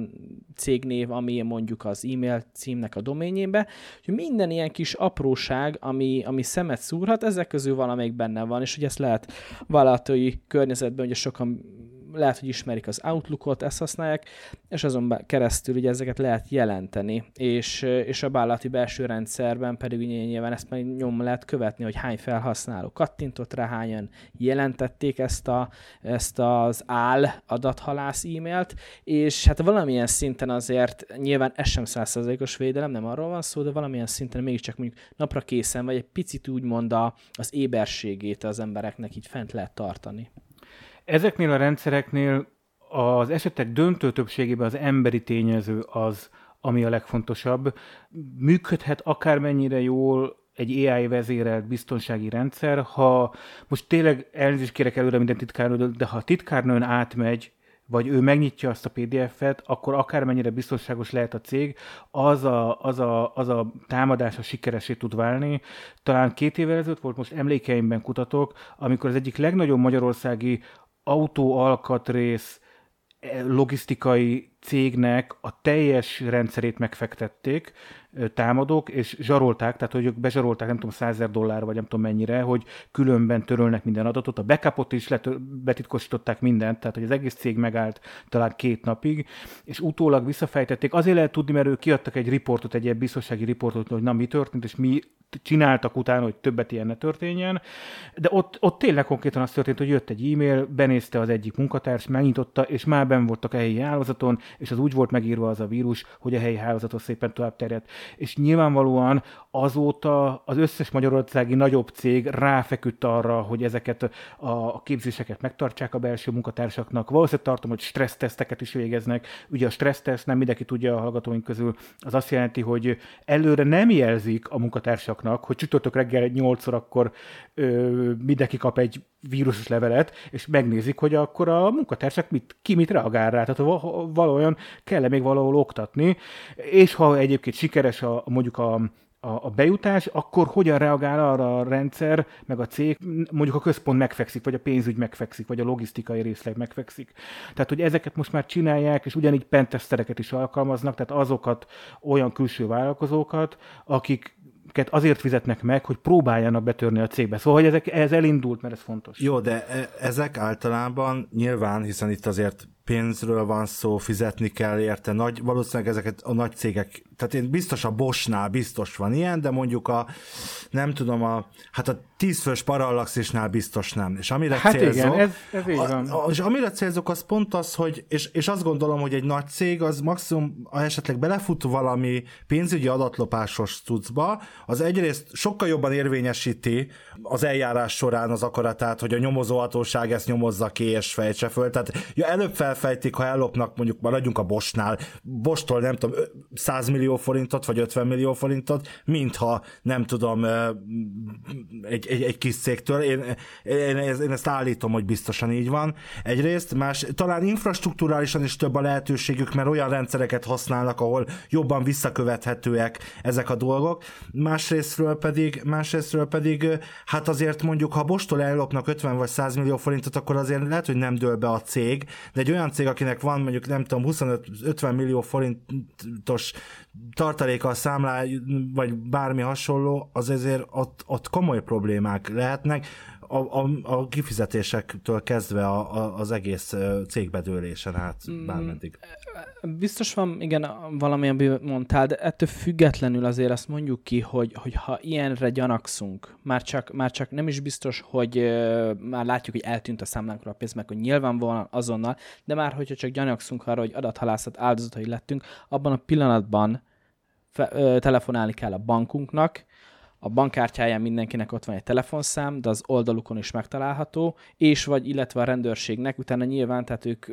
cégnév, ami mondjuk az e-mail címnek a doményébe. Úgyhogy minden ilyen kis apróság, ami, ami szemet szúrhat, ezek közül valamelyik benne van, és hogy ezt lehet vállalatai környezetben, ugye sokan lehet, hogy ismerik az Outlookot, ezt használják, és azon keresztül ugye ezeket lehet jelenteni, és, és a vállalati belső rendszerben pedig ugye nyilván ezt meg nyom lehet követni, hogy hány felhasználó kattintott rá, hányan jelentették ezt, a, ezt az áll adathalász e-mailt, és hát valamilyen szinten azért nyilván ez sem százszerzalékos védelem, nem arról van szó, de valamilyen szinten mégiscsak mondjuk napra készen, vagy egy picit úgymond az éberségét az embereknek így fent lehet tartani. Ezeknél a rendszereknél az esetek döntő többségében az emberi tényező az, ami a legfontosabb. Működhet akármennyire jól egy AI vezérelt biztonsági rendszer, ha most tényleg elnézést kérek előre minden titkárnő, de ha a titkárnőn átmegy, vagy ő megnyitja azt a PDF-et, akkor akármennyire biztonságos lehet a cég, az a, az a, az a támadás a sikeresé tud válni. Talán két évvel ezelőtt volt, most emlékeimben kutatok, amikor az egyik legnagyobb magyarországi autóalkatrész eh, logisztikai cégnek a teljes rendszerét megfektették támadók, és zsarolták, tehát hogy ők bezsarolták nem tudom 100 dollár, vagy nem tudom mennyire, hogy különben törölnek minden adatot. A backupot is let, betitkosították mindent, tehát hogy az egész cég megállt talán két napig, és utólag visszafejtették. Azért lehet tudni, mert ők kiadtak egy riportot, egy ilyen biztonsági riportot, hogy na mi történt, és mi csináltak utána, hogy többet ilyen ne történjen, de ott, ott tényleg konkrétan az történt, hogy jött egy e-mail, benézte az egyik munkatárs, megnyitotta, és már ben voltak a helyi hálózaton, és az úgy volt megírva az a vírus, hogy a helyi hálózaton szépen tovább terjedt. És nyilvánvalóan azóta az összes magyarországi nagyobb cég ráfeküdt arra, hogy ezeket a képzéseket megtartsák a belső munkatársaknak. Valószínűleg tartom, hogy stresszteszteket is végeznek. Ugye a stresszteszt, nem mindenki tudja a hallgatóink közül, az azt jelenti, hogy előre nem jelzik a munkatársaknak, hogy csütörtök reggel 8 akkor ö, mindenki kap egy vírusos levelet, és megnézik, hogy akkor a munkatársak mit, ki mit reagál rá. Tehát valójában kell még valahol oktatni, és ha egyébként sikeres a, mondjuk a, a, bejutás, akkor hogyan reagál arra a rendszer, meg a cég, mondjuk a központ megfekszik, vagy a pénzügy megfekszik, vagy a logisztikai részleg megfekszik. Tehát, hogy ezeket most már csinálják, és ugyanígy pentesztereket is alkalmaznak, tehát azokat olyan külső vállalkozókat, akik azért fizetnek meg, hogy próbáljanak betörni a cégbe. Szóval, hogy ezek, ez elindult, mert ez fontos. Jó, de e, ezek általában nyilván, hiszen itt azért pénzről van szó, fizetni kell érte, nagy, valószínűleg ezeket a nagy cégek, tehát én biztos a Bosnál biztos van ilyen, de mondjuk a, nem tudom, a, hát a tízfős parallaxisnál biztos nem. És amire hát célzok, igen, ez, ez így van. A, és amire célzok, az pont az, hogy, és, és azt gondolom, hogy egy nagy cég az maximum, ha esetleg belefut valami pénzügyi adatlopásos cuccba, az egyrészt sokkal jobban érvényesíti az eljárás során az akaratát, hogy a nyomozóhatóság ezt nyomozza ki és fejtse föl. Tehát ja, előbb felfejtik, ha ellopnak, mondjuk maradjunk a Bosnál, Bostól nem tudom, 100 millió forintot, vagy 50 millió forintot, mintha nem tudom, egy, egy, egy kis cégtől. Én, én, én ezt állítom, hogy biztosan így van. Egyrészt, más, talán infrastruktúrálisan is több a lehetőségük, mert olyan rendszereket használnak, ahol jobban visszakövethetőek ezek a dolgok. Másrésztről pedig, másrésztről pedig hát azért mondjuk, ha Bostól ellopnak 50 vagy 100 millió forintot, akkor azért lehet, hogy nem dől be a cég, de egy olyan cég, akinek van mondjuk nem tudom 25-50 millió forintos tartaléka a számlá, vagy bármi hasonló, az ezért ott, ott komoly problémák lehetnek a, a, a kifizetésektől kezdve a, a, az egész cégbedőlésen át mm, bármeddig. Biztos van, igen, valami, amit mondtál, de ettől függetlenül azért azt mondjuk ki, hogy, hogy ha ilyenre gyanakszunk, már csak, már csak nem is biztos, hogy már látjuk, hogy eltűnt a számlánkról a pénz, meg hogy nyilvánvalóan azonnal, de már hogyha csak gyanakszunk arra, hogy adathalászat áldozatai lettünk, abban a pillanatban fe, ö, telefonálni kell a bankunknak, a bankkártyáján mindenkinek ott van egy telefonszám, de az oldalukon is megtalálható, és vagy illetve a rendőrségnek, utána nyilván, tehát ők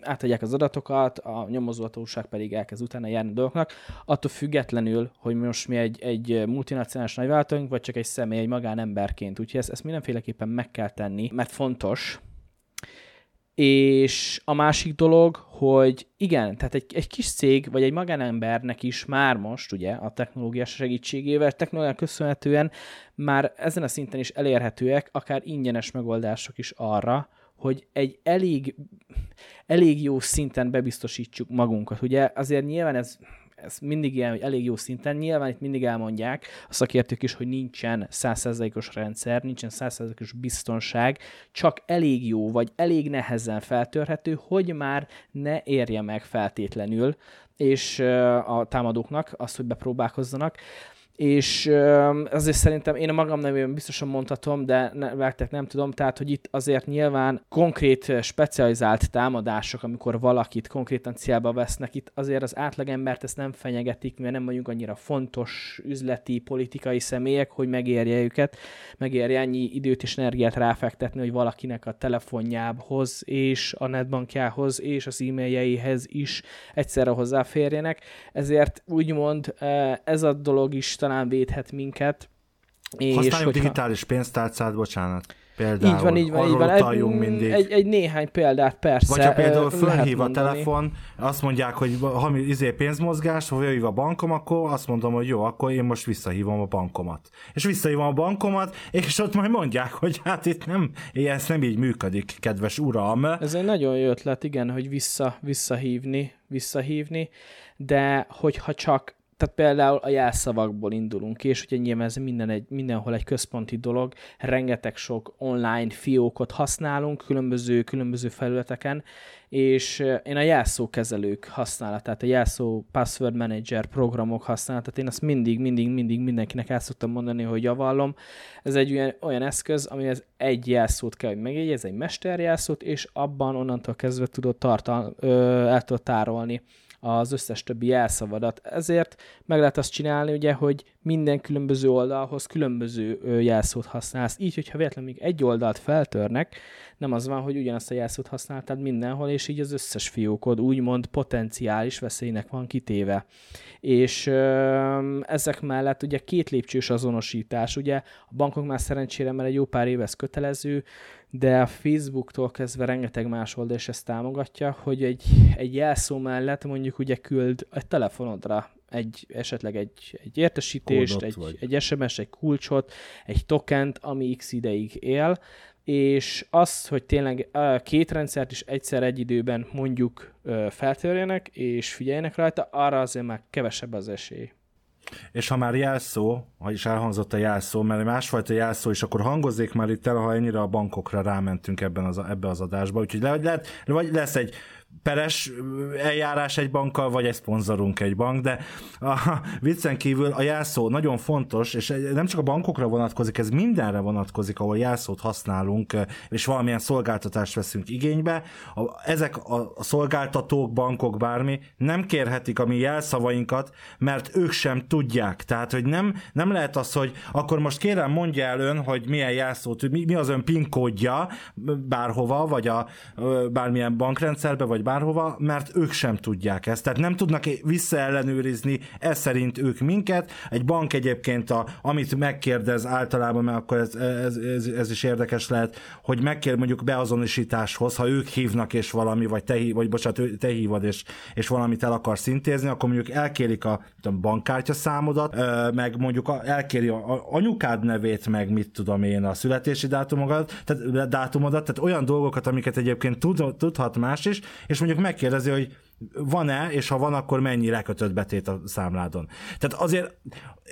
átadják az adatokat, a nyomozóhatóság pedig elkezd utána járni a dolgoknak, attól függetlenül, hogy most mi egy, egy multinacionális nagyvállalatunk, vagy csak egy személy, egy magánemberként. Úgyhogy ezt, ezt mindenféleképpen meg kell tenni, mert fontos, és a másik dolog, hogy igen, tehát egy, egy kis cég, vagy egy magánembernek is már most, ugye, a technológia segítségével, technológia köszönhetően már ezen a szinten is elérhetőek akár ingyenes megoldások is arra, hogy egy elég, elég jó szinten bebiztosítsuk magunkat. Ugye azért nyilván ez ez mindig ilyen, hogy elég jó szinten. Nyilván itt mindig elmondják a szakértők is, hogy nincsen százszerzalékos rendszer, nincsen százszerzalékos biztonság, csak elég jó, vagy elég nehezen feltörhető, hogy már ne érje meg feltétlenül, és a támadóknak azt, hogy bepróbálkozzanak és azért szerintem én a magam nevében biztosan mondhatom, de ne, nem tudom, tehát, hogy itt azért nyilván konkrét, specializált támadások, amikor valakit konkrétan célba vesznek, itt azért az átlagembert ezt nem fenyegetik, mert nem vagyunk annyira fontos üzleti, politikai személyek, hogy megérje őket, megérje ennyi időt és energiát ráfektetni, hogy valakinek a telefonjához és a netbankjához és az e-mailjeihez is egyszerre hozzáférjenek. Ezért úgymond ez a dolog is talán védhet minket. És Használjunk hogyha... digitális pénztárcát, bocsánat. Például, így van, így van, így van. Mindig. Egy, egy, néhány példát persze. Vagy ha például fölhív a telefon, azt mondják, hogy ha izé pénzmozgás, vagy jöjjön a bankom, akkor azt mondom, hogy jó, akkor én most visszahívom a bankomat. És visszahívom a bankomat, és ott majd mondják, hogy hát itt nem, ez nem így működik, kedves uram. Ez egy nagyon jó ötlet, igen, hogy vissza, visszahívni, visszahívni, de hogyha csak tehát például a jelszavakból indulunk ki, és ugye nyilván ez minden egy, mindenhol egy központi dolog, rengeteg sok online fiókot használunk különböző, különböző felületeken, és én a jelszókezelők használatát, a jelszó password manager programok használatát, én azt mindig, mindig, mindig mindenkinek el szoktam mondani, hogy javallom. Ez egy olyan, olyan eszköz, amihez egy jelszót kell, hogy megjegyez, egy mesterjelszót, és abban onnantól kezdve tudod tartal, ö, el tudod tárolni az összes többi jelszavadat. Ezért meg lehet azt csinálni, ugye, hogy minden különböző oldalhoz különböző jelszót használsz. Így, hogyha véletlenül még egy oldalt feltörnek, nem az van, hogy ugyanazt a jelszót használtad mindenhol, és így az összes fiókod úgymond potenciális veszélynek van kitéve. És ö, ezek mellett ugye két lépcsős azonosítás, ugye a bankok már szerencsére már egy jó pár éves kötelező, de a Facebooktól kezdve rengeteg más oldal is ezt támogatja, hogy egy, egy jelszó mellett mondjuk ugye küld egy telefonodra egy, esetleg egy, egy értesítést, egy, egy SMS, egy kulcsot, egy tokent, ami x ideig él, és az, hogy tényleg két rendszert is egyszer egy időben mondjuk feltörjenek, és figyeljenek rajta, arra azért már kevesebb az esély. És ha már jelszó, ha is elhangzott a jelszó, mert másfajta jelszó is, akkor hangozzék már itt el, ha ennyire a bankokra rámentünk ebben az, ebbe az adásba. Úgyhogy lehet, vagy lesz egy peres eljárás egy bankkal, vagy egy szponzorunk egy bank, de a viccen kívül a jelszó nagyon fontos, és nem csak a bankokra vonatkozik, ez mindenre vonatkozik, ahol jelszót használunk, és valamilyen szolgáltatást veszünk igénybe. Ezek a szolgáltatók, bankok, bármi nem kérhetik a mi jelszavainkat, mert ők sem tudják. Tehát, hogy nem, nem lehet az, hogy akkor most kérem mondja el ön, hogy milyen jelszót, mi, mi az ön PIN kódja bárhova, vagy a bármilyen bankrendszerbe, vagy vagy bárhova, mert ők sem tudják ezt. Tehát nem tudnak visszaellenőrizni ez szerint ők minket. Egy bank egyébként, a, amit megkérdez általában, mert akkor ez, ez, ez, ez is érdekes lehet, hogy megkér mondjuk beazonosításhoz, ha ők hívnak és valami, vagy te, vagy bocsánat, te hívod és, és valamit el akarsz intézni, akkor mondjuk elkérik a, a bankkártya számodat, meg mondjuk elkéri a, anyukád nevét, meg mit tudom én, a születési dátumodat, tehát, dátumodat, tehát olyan dolgokat, amiket egyébként tud, tudhat más is, és mondjuk megkérdezi, hogy van-e, és ha van, akkor mennyi lekötött betét a számládon. Tehát azért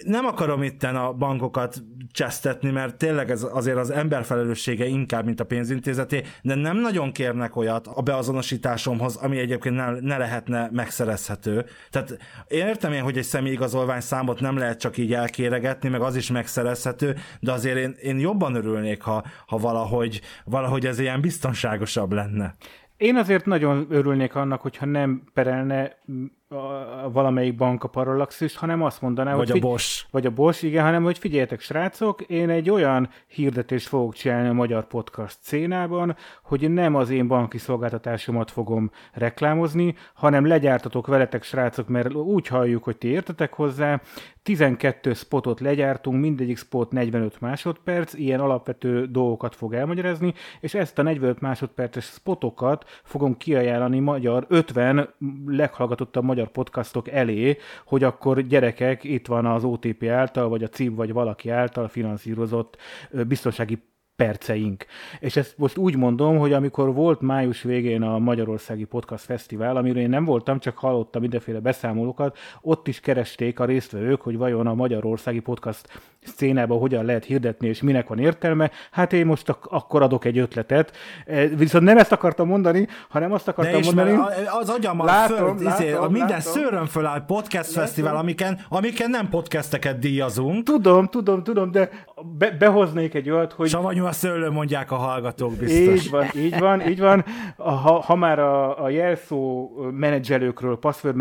nem akarom itten a bankokat csesztetni, mert tényleg ez azért az ember felelőssége inkább, mint a pénzintézeté, de nem nagyon kérnek olyat a beazonosításomhoz, ami egyébként ne, ne lehetne megszerezhető. Tehát értem én, hogy egy személyigazolvány számot nem lehet csak így elkéregetni, meg az is megszerezhető, de azért én, én jobban örülnék, ha, ha valahogy, valahogy ez ilyen biztonságosabb lenne. Én azért nagyon örülnék annak, hogyha nem perelne a, valamelyik bank a Parallaxis, hanem azt mondaná, vagy hogy... a Bosch. Vagy a Bosch, igen, hanem hogy figyeljetek srácok, én egy olyan hirdetést fogok csinálni a magyar podcast szénában, hogy nem az én banki szolgáltatásomat fogom reklámozni, hanem legyártatok veletek srácok, mert úgy halljuk, hogy ti értetek hozzá, 12 spotot legyártunk, mindegyik spot 45 másodperc, ilyen alapvető dolgokat fog elmagyarázni, és ezt a 45 másodperces spotokat fogom kiajánlani magyar 50 leghallgatottabb magyar podcastok elé, hogy akkor gyerekek, itt van az OTP által, vagy a CIM, vagy valaki által finanszírozott biztonsági perceink. És ezt most úgy mondom, hogy amikor volt május végén a Magyarországi Podcast Fesztivál, amiről én nem voltam, csak hallottam mindenféle beszámolókat, ott is keresték a résztvevők, hogy vajon a Magyarországi Podcast szcénában hogyan lehet hirdetni, és minek van értelme. Hát én most ak- akkor adok egy ötletet. E, viszont nem ezt akartam mondani, hanem azt akartam mondani. Az agyam látom, föl, látom, izé, a minden látom. szőrön föláll podcast látom. fesztivál, amiken, amiken nem podcasteket díjazunk. Tudom, tudom, tudom, de be, behoznék egy olyat, hogy... Savanyú a szőlő, mondják a hallgatók biztos. Így van, így van, így van. Ha, ha már a, a jelszó menedzselőkről, password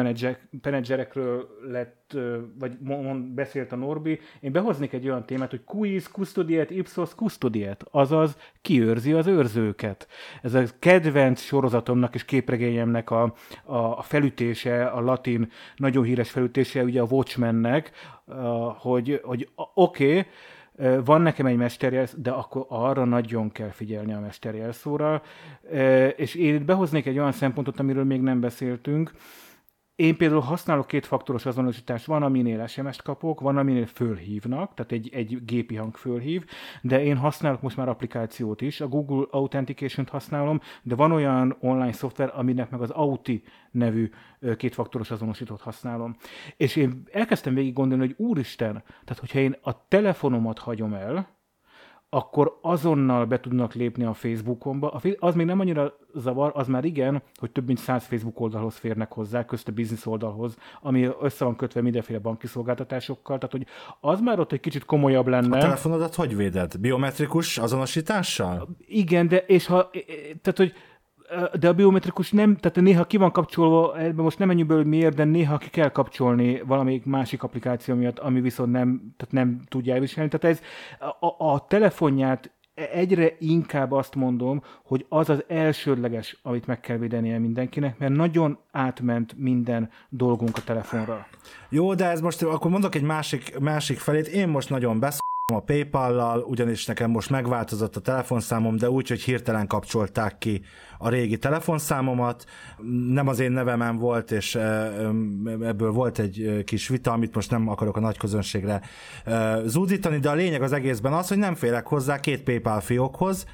menedzserekről lett vagy mond, beszélt a Norbi, én behoznék egy olyan témát, hogy quiz custodiet ipsos custodiet, azaz kiőrzi az őrzőket. Ez a kedvenc sorozatomnak és képregényemnek a, a, a felütése, a latin nagyon híres felütése, ugye a Watchmennek, hogy, hogy oké, okay, van nekem egy mesterjelsz, de akkor arra nagyon kell figyelni a mesterjelszóra. És én behoznék egy olyan szempontot, amiről még nem beszéltünk, én például használok kétfaktoros azonosítást, van, aminél SMS-t kapok, van, aminél fölhívnak, tehát egy, egy gépi hang fölhív, de én használok most már applikációt is, a Google Authentication-t használom, de van olyan online szoftver, aminek meg az Auti nevű kétfaktoros azonosítót használom. És én elkezdtem végig gondolni, hogy úristen, tehát hogyha én a telefonomat hagyom el, akkor azonnal be tudnak lépni a Facebookomba. A, az még nem annyira zavar, az már igen, hogy több mint 100 Facebook oldalhoz férnek hozzá, közt a business oldalhoz, ami össze van kötve mindenféle banki szolgáltatásokkal, tehát hogy az már ott egy kicsit komolyabb lenne. A telefonodat hogy véded? Biometrikus azonosítással? Igen, de és ha, tehát hogy de a biometrikus nem, tehát néha ki van kapcsolva, ebben most nem menjünk belőle, hogy miért, de néha ki kell kapcsolni valamelyik másik applikáció miatt, ami viszont nem, tehát nem tudja elviselni. Tehát ez a, a telefonját egyre inkább azt mondom, hogy az az elsődleges, amit meg kell védenie mindenkinek, mert nagyon átment minden dolgunk a telefonra. Jó, de ez most, akkor mondok egy másik, másik felét. Én most nagyon besz a PayPal-lal, ugyanis nekem most megváltozott a telefonszámom, de úgy, hogy hirtelen kapcsolták ki a régi telefonszámomat. Nem az én nevemen volt, és ebből volt egy kis vita, amit most nem akarok a nagy közönségre zúdítani, de a lényeg az egészben az, hogy nem félek hozzá két PayPal fiókhoz,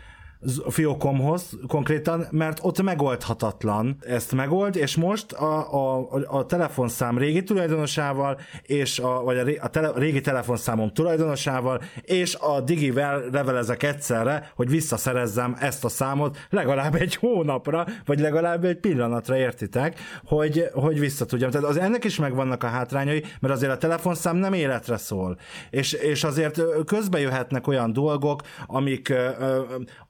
fiókomhoz konkrétan, mert ott megoldhatatlan ezt megold, és most a, a, a telefonszám régi tulajdonosával, és a, vagy a, a tele, régi telefonszámom tulajdonosával, és a digivel levelezek egyszerre, hogy visszaszerezzem ezt a számot legalább egy hónapra, vagy legalább egy pillanatra, értitek, hogy, hogy vissza tudjam. Tehát az ennek is megvannak a hátrányai, mert azért a telefonszám nem életre szól. És, és azért közbe jöhetnek olyan dolgok, amik ö, ö,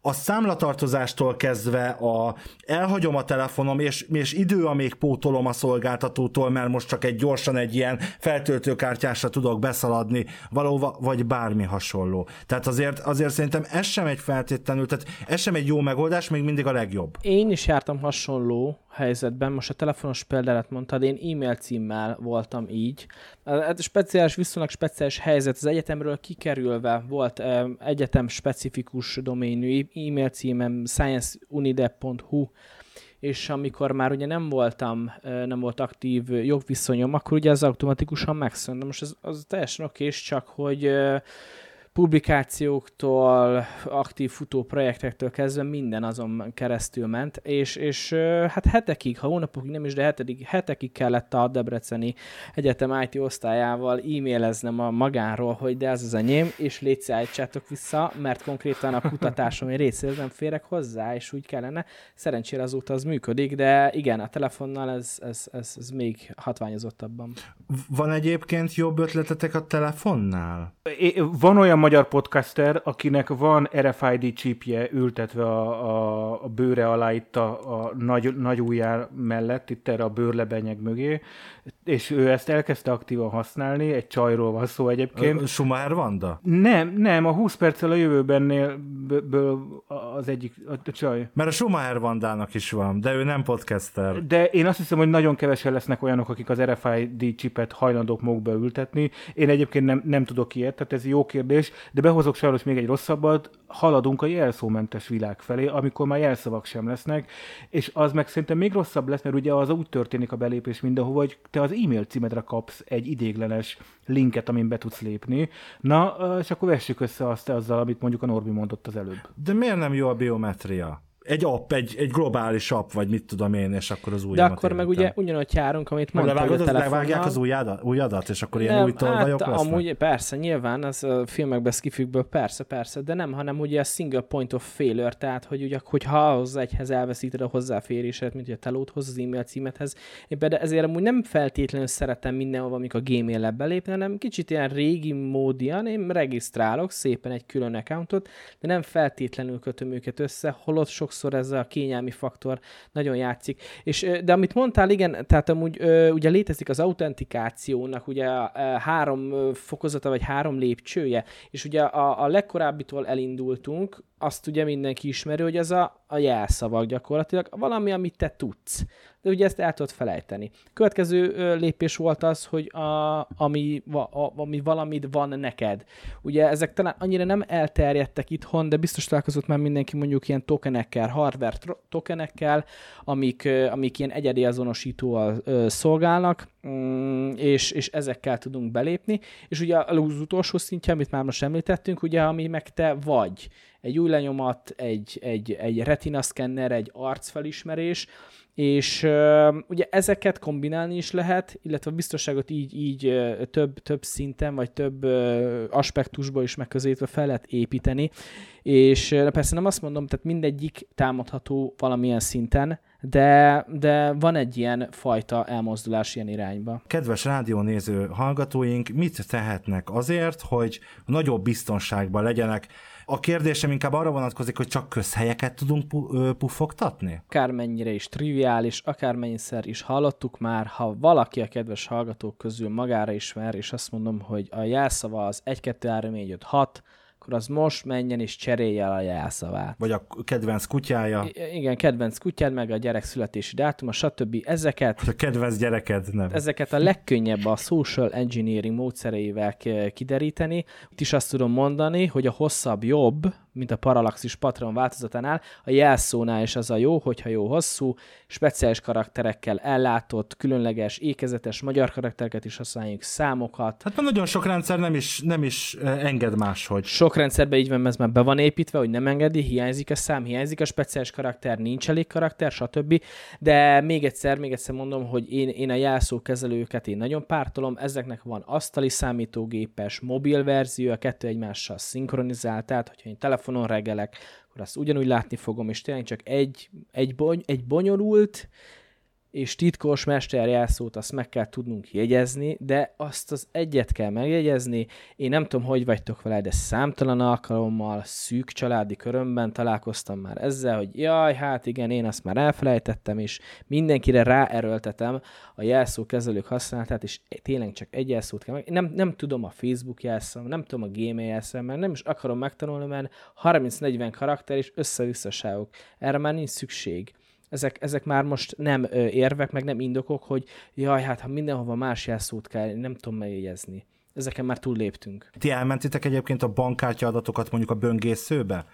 a számlatartozástól kezdve a elhagyom a telefonom, és, és idő, amíg pótolom a szolgáltatótól, mert most csak egy gyorsan egy ilyen feltöltőkártyásra tudok beszaladni valóva, vagy bármi hasonló. Tehát azért, azért szerintem ez sem egy feltétlenül, tehát ez sem egy jó megoldás, még mindig a legjobb. Én is jártam hasonló helyzetben, most a telefonos példát mondtad, én e-mail címmel voltam így. Ez speciális, viszonylag speciális helyzet, az egyetemről kikerülve volt egyetem specifikus doménű e-mail címem scienceunidep.hu, és amikor már ugye nem voltam, nem volt aktív jogviszonyom, akkor ugye ez automatikusan megszűnt. Most ez az teljesen oké, csak hogy publikációktól, aktív futó projektektől kezdve minden azon keresztül ment, és, és hát hetekig, ha hónapokig nem is, de hetedik, hetekig kellett a Debreceni Egyetem IT osztályával e-maileznem a magánról, hogy de ez az enyém, és légy állítsátok vissza, mert konkrétan a kutatásom egy részéhez nem férek hozzá, és úgy kellene. Szerencsére azóta az működik, de igen, a telefonnal ez, ez, ez, ez még hatványozottabban. Van egyébként jobb ötletetek a telefonnál? É- Van olyan magyar podcaster, akinek van RFID chipje ültetve a, a, a bőre alá itt a, a nagy, nagy ujjár mellett, itt erre a bőrlebenyeg mögé, és ő ezt elkezdte aktívan használni, egy csajról van szó egyébként. Schumacher Vanda? Nem, nem, a 20 perccel a jövőbennél ből az egyik, a csaj. Mert a Schumacher Vandának is van, de ő nem podcaster. De én azt hiszem, hogy nagyon kevesen lesznek olyanok, akik az RFID chipet hajlandók magukba ültetni. Én egyébként nem, nem tudok ilyet, tehát ez jó kérdés, de behozok sajnos még egy rosszabbat, haladunk a jelszómentes világ felé, amikor már jelszavak sem lesznek, és az meg szerintem még rosszabb lesz, mert ugye az úgy történik a belépés mindenhova, hogy te az e-mail címedre kapsz egy idéglenes linket, amin be tudsz lépni. Na, és akkor vessük össze azt azzal, amit mondjuk a Norbi mondott az előbb. De miért nem jó a biometria? Egy app, egy, egy globális app, vagy mit tudom én, és akkor az új De akkor meg ugye ugyanúgy járunk, amit hogy a telefonnal. levágják az új adat, új adat, és akkor ilyen új tolvajok hát, lesznek? amúgy persze, nyilván az a filmekben, skifükből persze, persze, de nem, hanem ugye a single point of failure, tehát hogy ugye, hogyha ahhoz egyhez elveszíted a hozzáférésed, mint ugye a telódhoz, az e-mail címedhez, éppen de ezért amúgy nem feltétlenül szeretem mindenhova, amikor a gmail belépni, hanem kicsit ilyen régi módian, én regisztrálok szépen egy külön accountot, de nem feltétlenül kötöm őket össze, holott sokszor ez a kényelmi faktor nagyon játszik. És, de amit mondtál, igen, tehát amúgy ugye létezik az autentikációnak ugye három fokozata, vagy három lépcsője, és ugye a, a legkorábbitól elindultunk, azt ugye mindenki ismeri, hogy ez a, a jelszavak gyakorlatilag, valami, amit te tudsz. De ugye ezt el tudod felejteni. Következő lépés volt az, hogy a, ami, a, ami valamit van neked. Ugye ezek talán annyira nem elterjedtek itthon, de biztos találkozott már mindenki mondjuk ilyen tokenekkel, hardware tokenekkel, amik, amik ilyen egyedi azonosítóval szolgálnak, mm, és, és ezekkel tudunk belépni. És ugye az utolsó szintje, amit már most említettünk, ugye, ami meg te vagy. Egy új lenyomat, egy, egy, egy retina szkenner, egy arcfelismerés, és uh, ugye ezeket kombinálni is lehet, illetve a biztonságot így, így több, több szinten, vagy több uh, aspektusból is megközelítve fel lehet építeni, és uh, persze nem azt mondom, tehát mindegyik támadható valamilyen szinten, de, de van egy ilyen fajta elmozdulás ilyen irányba. Kedves rádiónéző hallgatóink, mit tehetnek azért, hogy nagyobb biztonságban legyenek a kérdésem inkább arra vonatkozik, hogy csak közhelyeket tudunk pu- puffogtatni? Akármennyire is triviális, akármennyiszer is hallottuk már, ha valaki a kedves hallgatók közül magára ismer, és azt mondom, hogy a jelszava az 1, 2, 3, 4, 5, 6, akkor az most menjen és cserélje el a jelszavát. Vagy a kedvenc kutyája. I- igen, kedvenc kutyád, meg a gyerek születési dátuma, stb. Ezeket, a kedvenc gyereked, nem. ezeket a legkönnyebb a social engineering módszereivel kideríteni. Itt is azt tudom mondani, hogy a hosszabb jobb, mint a Parallaxis Patron változatánál, a jelszónál is az a jó, hogyha jó hosszú, speciális karakterekkel ellátott, különleges, ékezetes magyar karaktereket is használjuk, számokat. Hát már nagyon sok rendszer nem is, nem is enged máshogy. Sok rendszerben így van, ez már be van építve, hogy nem engedi, hiányzik a szám, hiányzik a speciális karakter, nincs elég karakter, stb. De még egyszer, még egyszer mondom, hogy én, én a jelszókezelőket én nagyon pártolom, ezeknek van asztali számítógépes, mobil verzió, a kettő egymással szinkronizált, tehát hogyha én telefonon reggelek, akkor azt ugyanúgy látni fogom, és tényleg csak egy, egy, bony, egy bonyolult és titkos mesterjelszót azt meg kell tudnunk jegyezni, de azt az egyet kell megjegyezni. Én nem tudom, hogy vagytok vele, de számtalan alkalommal szűk családi körömben találkoztam már ezzel, hogy jaj, hát igen, én azt már elfelejtettem, és mindenkire ráerőltetem a jelszókezelők használatát, és tényleg csak egy jelszót kell meg. Nem, nem tudom a Facebook jelszám, nem tudom a Gmail jelszám, mert nem is akarom megtanulni, mert 30-40 karakter és össze-visszaságok. Erre már nincs szükség ezek, ezek már most nem érvek, meg nem indokok, hogy jaj, hát ha mindenhova más jelszót kell, nem tudom megjegyezni. Ezeken már túl léptünk. Ti elmentitek egyébként a bankkártya adatokat mondjuk a böngészőbe?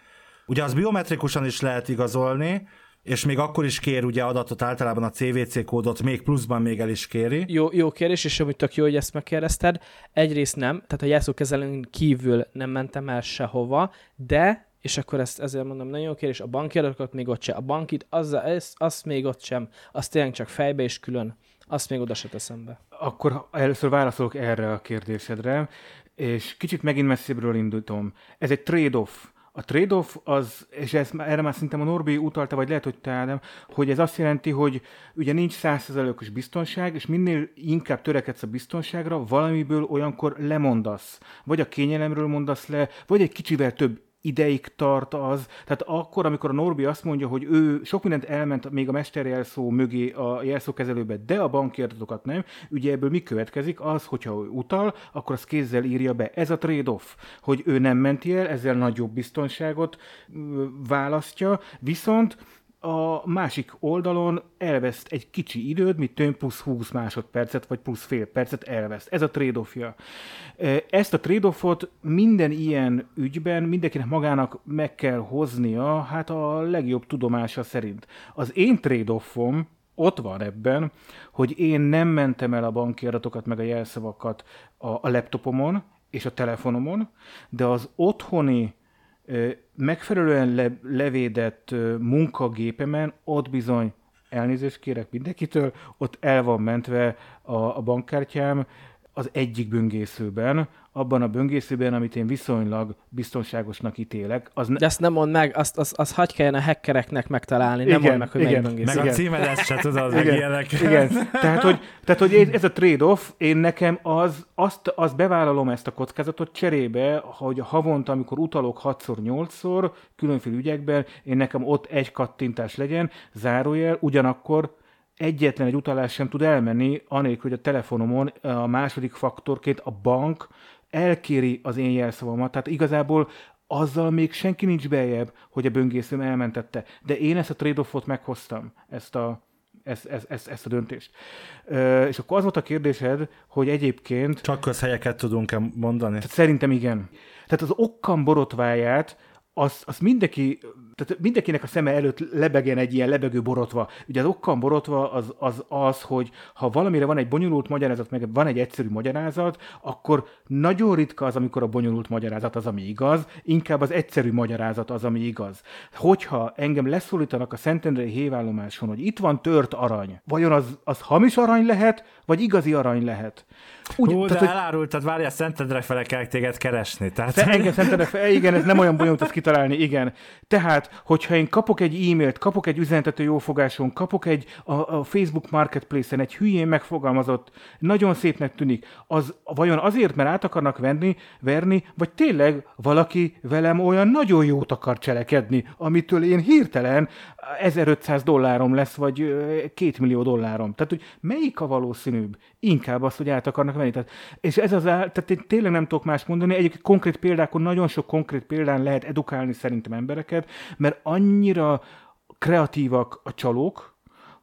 Ugye az biometrikusan is lehet igazolni, és még akkor is kér ugye adatot, általában a CVC kódot még pluszban még el is kéri. Jó, jó kérdés, és amit tök jó, hogy ezt megkérdezted. Egyrészt nem, tehát a jelszókezelőn kívül nem mentem el sehova, de és akkor ezt ezért mondom, nagyon jó kérdés, a banki adatokat még ott sem, a bankit, az, az, azt még ott sem, azt tényleg csak fejbe és külön, azt még oda se teszem be. Akkor először válaszolok erre a kérdésedre, és kicsit megint messzibbről indítom. Ez egy trade-off. A trade-off az, és ez, erre már szerintem a Norbi utalta, vagy lehet, hogy te Ádám, hogy ez azt jelenti, hogy ugye nincs százszerzalékos biztonság, és minél inkább törekedsz a biztonságra, valamiből olyankor lemondasz. Vagy a kényelemről mondasz le, vagy egy kicsivel több ideig tart az. Tehát akkor, amikor a Norbi azt mondja, hogy ő sok mindent elment még a mesterjelszó mögé a jelszókezelőbe, de a banki adatokat nem, ugye ebből mi következik? Az, hogyha ő utal, akkor az kézzel írja be. Ez a trade-off, hogy ő nem menti el, ezzel nagyobb biztonságot választja, viszont a másik oldalon elveszt egy kicsi időd, mint tőn plusz 20 másodpercet, vagy plusz fél percet elveszt. Ez a trade-offja. Ezt a trade-offot minden ilyen ügyben mindenkinek magának meg kell hoznia, hát a legjobb tudomása szerint. Az én trade-offom ott van ebben, hogy én nem mentem el a banki adatokat, meg a jelszavakat a laptopomon és a telefonomon, de az otthoni megfelelően le, levédett munkagépemen ott bizony elnézést kérek mindenkitől, ott el van mentve a, a bankkártyám az egyik böngészőben, abban a böngészőben, amit én viszonylag biztonságosnak ítélek. Az ne... De ezt nem mond meg, azt, azt, azt hagy kellene a hackereknek megtalálni, igen, nem mond meg, hogy igen, melyik böngésző. Meg a címedet se tudod, meg ilyenek. Igen, tehát hogy, tehát, hogy ez a trade-off, én nekem az, azt, azt bevállalom ezt a kockázatot cserébe, hogy havonta, amikor utalok 6-8-szor különféle ügyekben, én nekem ott egy kattintás legyen, zárójel, ugyanakkor egyetlen egy utalás sem tud elmenni, anélkül, hogy a telefonomon a második faktorként a bank elkéri az én jelszavamat. Tehát igazából azzal még senki nincs bejebb, hogy a böngészőm elmentette. De én ezt a trade-offot meghoztam, ezt a, ezt, ezt, ezt, ezt a döntést. Ö, és akkor az volt a kérdésed, hogy egyébként... Csak közhelyeket tudunk-e mondani? Tehát szerintem igen. Tehát az okkam borotváját az, az mindenki, tehát mindenkinek a szeme előtt lebegen egy ilyen lebegő borotva. Ugye az okkan borotva az, az az, hogy ha valamire van egy bonyolult magyarázat, meg van egy egyszerű magyarázat, akkor nagyon ritka az, amikor a bonyolult magyarázat az, ami igaz, inkább az egyszerű magyarázat az, ami igaz. Hogyha engem leszólítanak a Szentendrei hévállomáson, hogy itt van tört arany, vajon az, az hamis arany lehet, vagy igazi arany lehet? Úgy, Hú, tehát, de hogy... elárultad, várja, Szentendre fele kell téged keresni. Tehát... Engem Szentendre fele, igen, ez nem olyan bonyolult ezt kitalálni, igen. Tehát, hogyha én kapok egy e-mailt, kapok egy üzenetető jófogáson, kapok egy a, a Facebook Marketplace-en egy hülyén megfogalmazott, nagyon szépnek tűnik, az vajon azért, mert át akarnak venni, verni, vagy tényleg valaki velem olyan nagyon jót akar cselekedni, amitől én hirtelen 1500 dollárom lesz, vagy 2 millió dollárom. Tehát, hogy melyik a valószínűbb? Inkább az, hogy át akarnak venni. Tehát, és ez az, tehát én tényleg nem tudok más mondani. Egyébként konkrét példákon, nagyon sok konkrét példán lehet edukálni szerintem embereket, mert annyira kreatívak a csalók,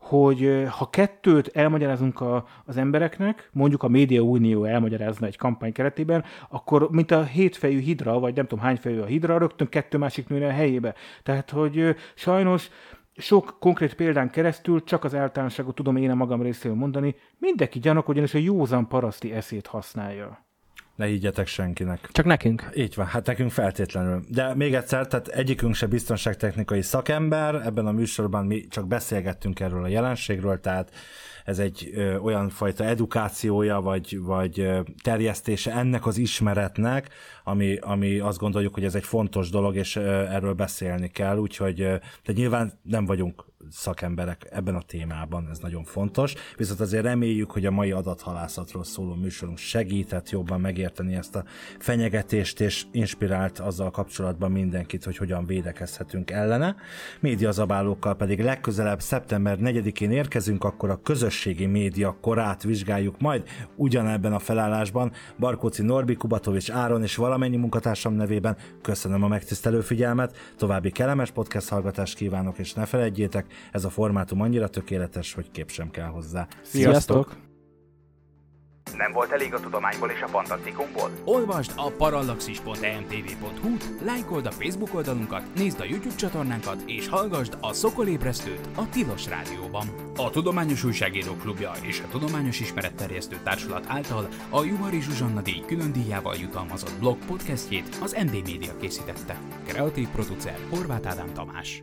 hogy ha kettőt elmagyarázunk a, az embereknek, mondjuk a Média Unió elmagyarázna egy kampány keretében, akkor mint a hétfejű hidra, vagy nem tudom hány fejű a hidra, rögtön kettő másik nőne a helyébe. Tehát, hogy sajnos sok konkrét példán keresztül csak az általánosságot tudom én a magam részéről mondani, mindenki gyanakodjon, és a józan paraszti eszét használja. Ne higgyetek senkinek. Csak nekünk. Így van, hát nekünk feltétlenül. De még egyszer, tehát egyikünk se biztonságtechnikai szakember, ebben a műsorban mi csak beszélgettünk erről a jelenségről, tehát ez egy ö, olyan fajta edukációja, vagy, vagy ö, terjesztése ennek az ismeretnek, ami, ami azt gondoljuk, hogy ez egy fontos dolog, és ö, erről beszélni kell, úgyhogy ö, de nyilván nem vagyunk szakemberek ebben a témában, ez nagyon fontos. Viszont azért reméljük, hogy a mai adathalászatról szóló műsorunk segített jobban megérteni ezt a fenyegetést, és inspirált azzal kapcsolatban mindenkit, hogy hogyan védekezhetünk ellene. Médiazabálókkal pedig legközelebb szeptember 4-én érkezünk, akkor a közösségi média korát vizsgáljuk majd ugyanebben a felállásban. Barkóci Norbi, Kubatovics Áron és valamennyi munkatársam nevében köszönöm a megtisztelő figyelmet, további kellemes podcast hallgatást kívánok, és ne felejtjétek, ez a formátum annyira tökéletes, hogy kép sem kell hozzá. Sziasztok! Nem volt elég a tudományból és a fantasztikumból? Olvasd a parallaxis.emtv.hu, lájkold a Facebook oldalunkat, nézd a YouTube csatornánkat, és hallgassd a Szokolébresztőt a Tilos Rádióban. A Tudományos Újságíró Klubja és a Tudományos Ismeretterjesztő Társulat által a Juhari Zsuzsanna díj külön díjával jutalmazott blog podcastjét az MD Media készítette. Kreatív producer Horváth Ádám Tamás.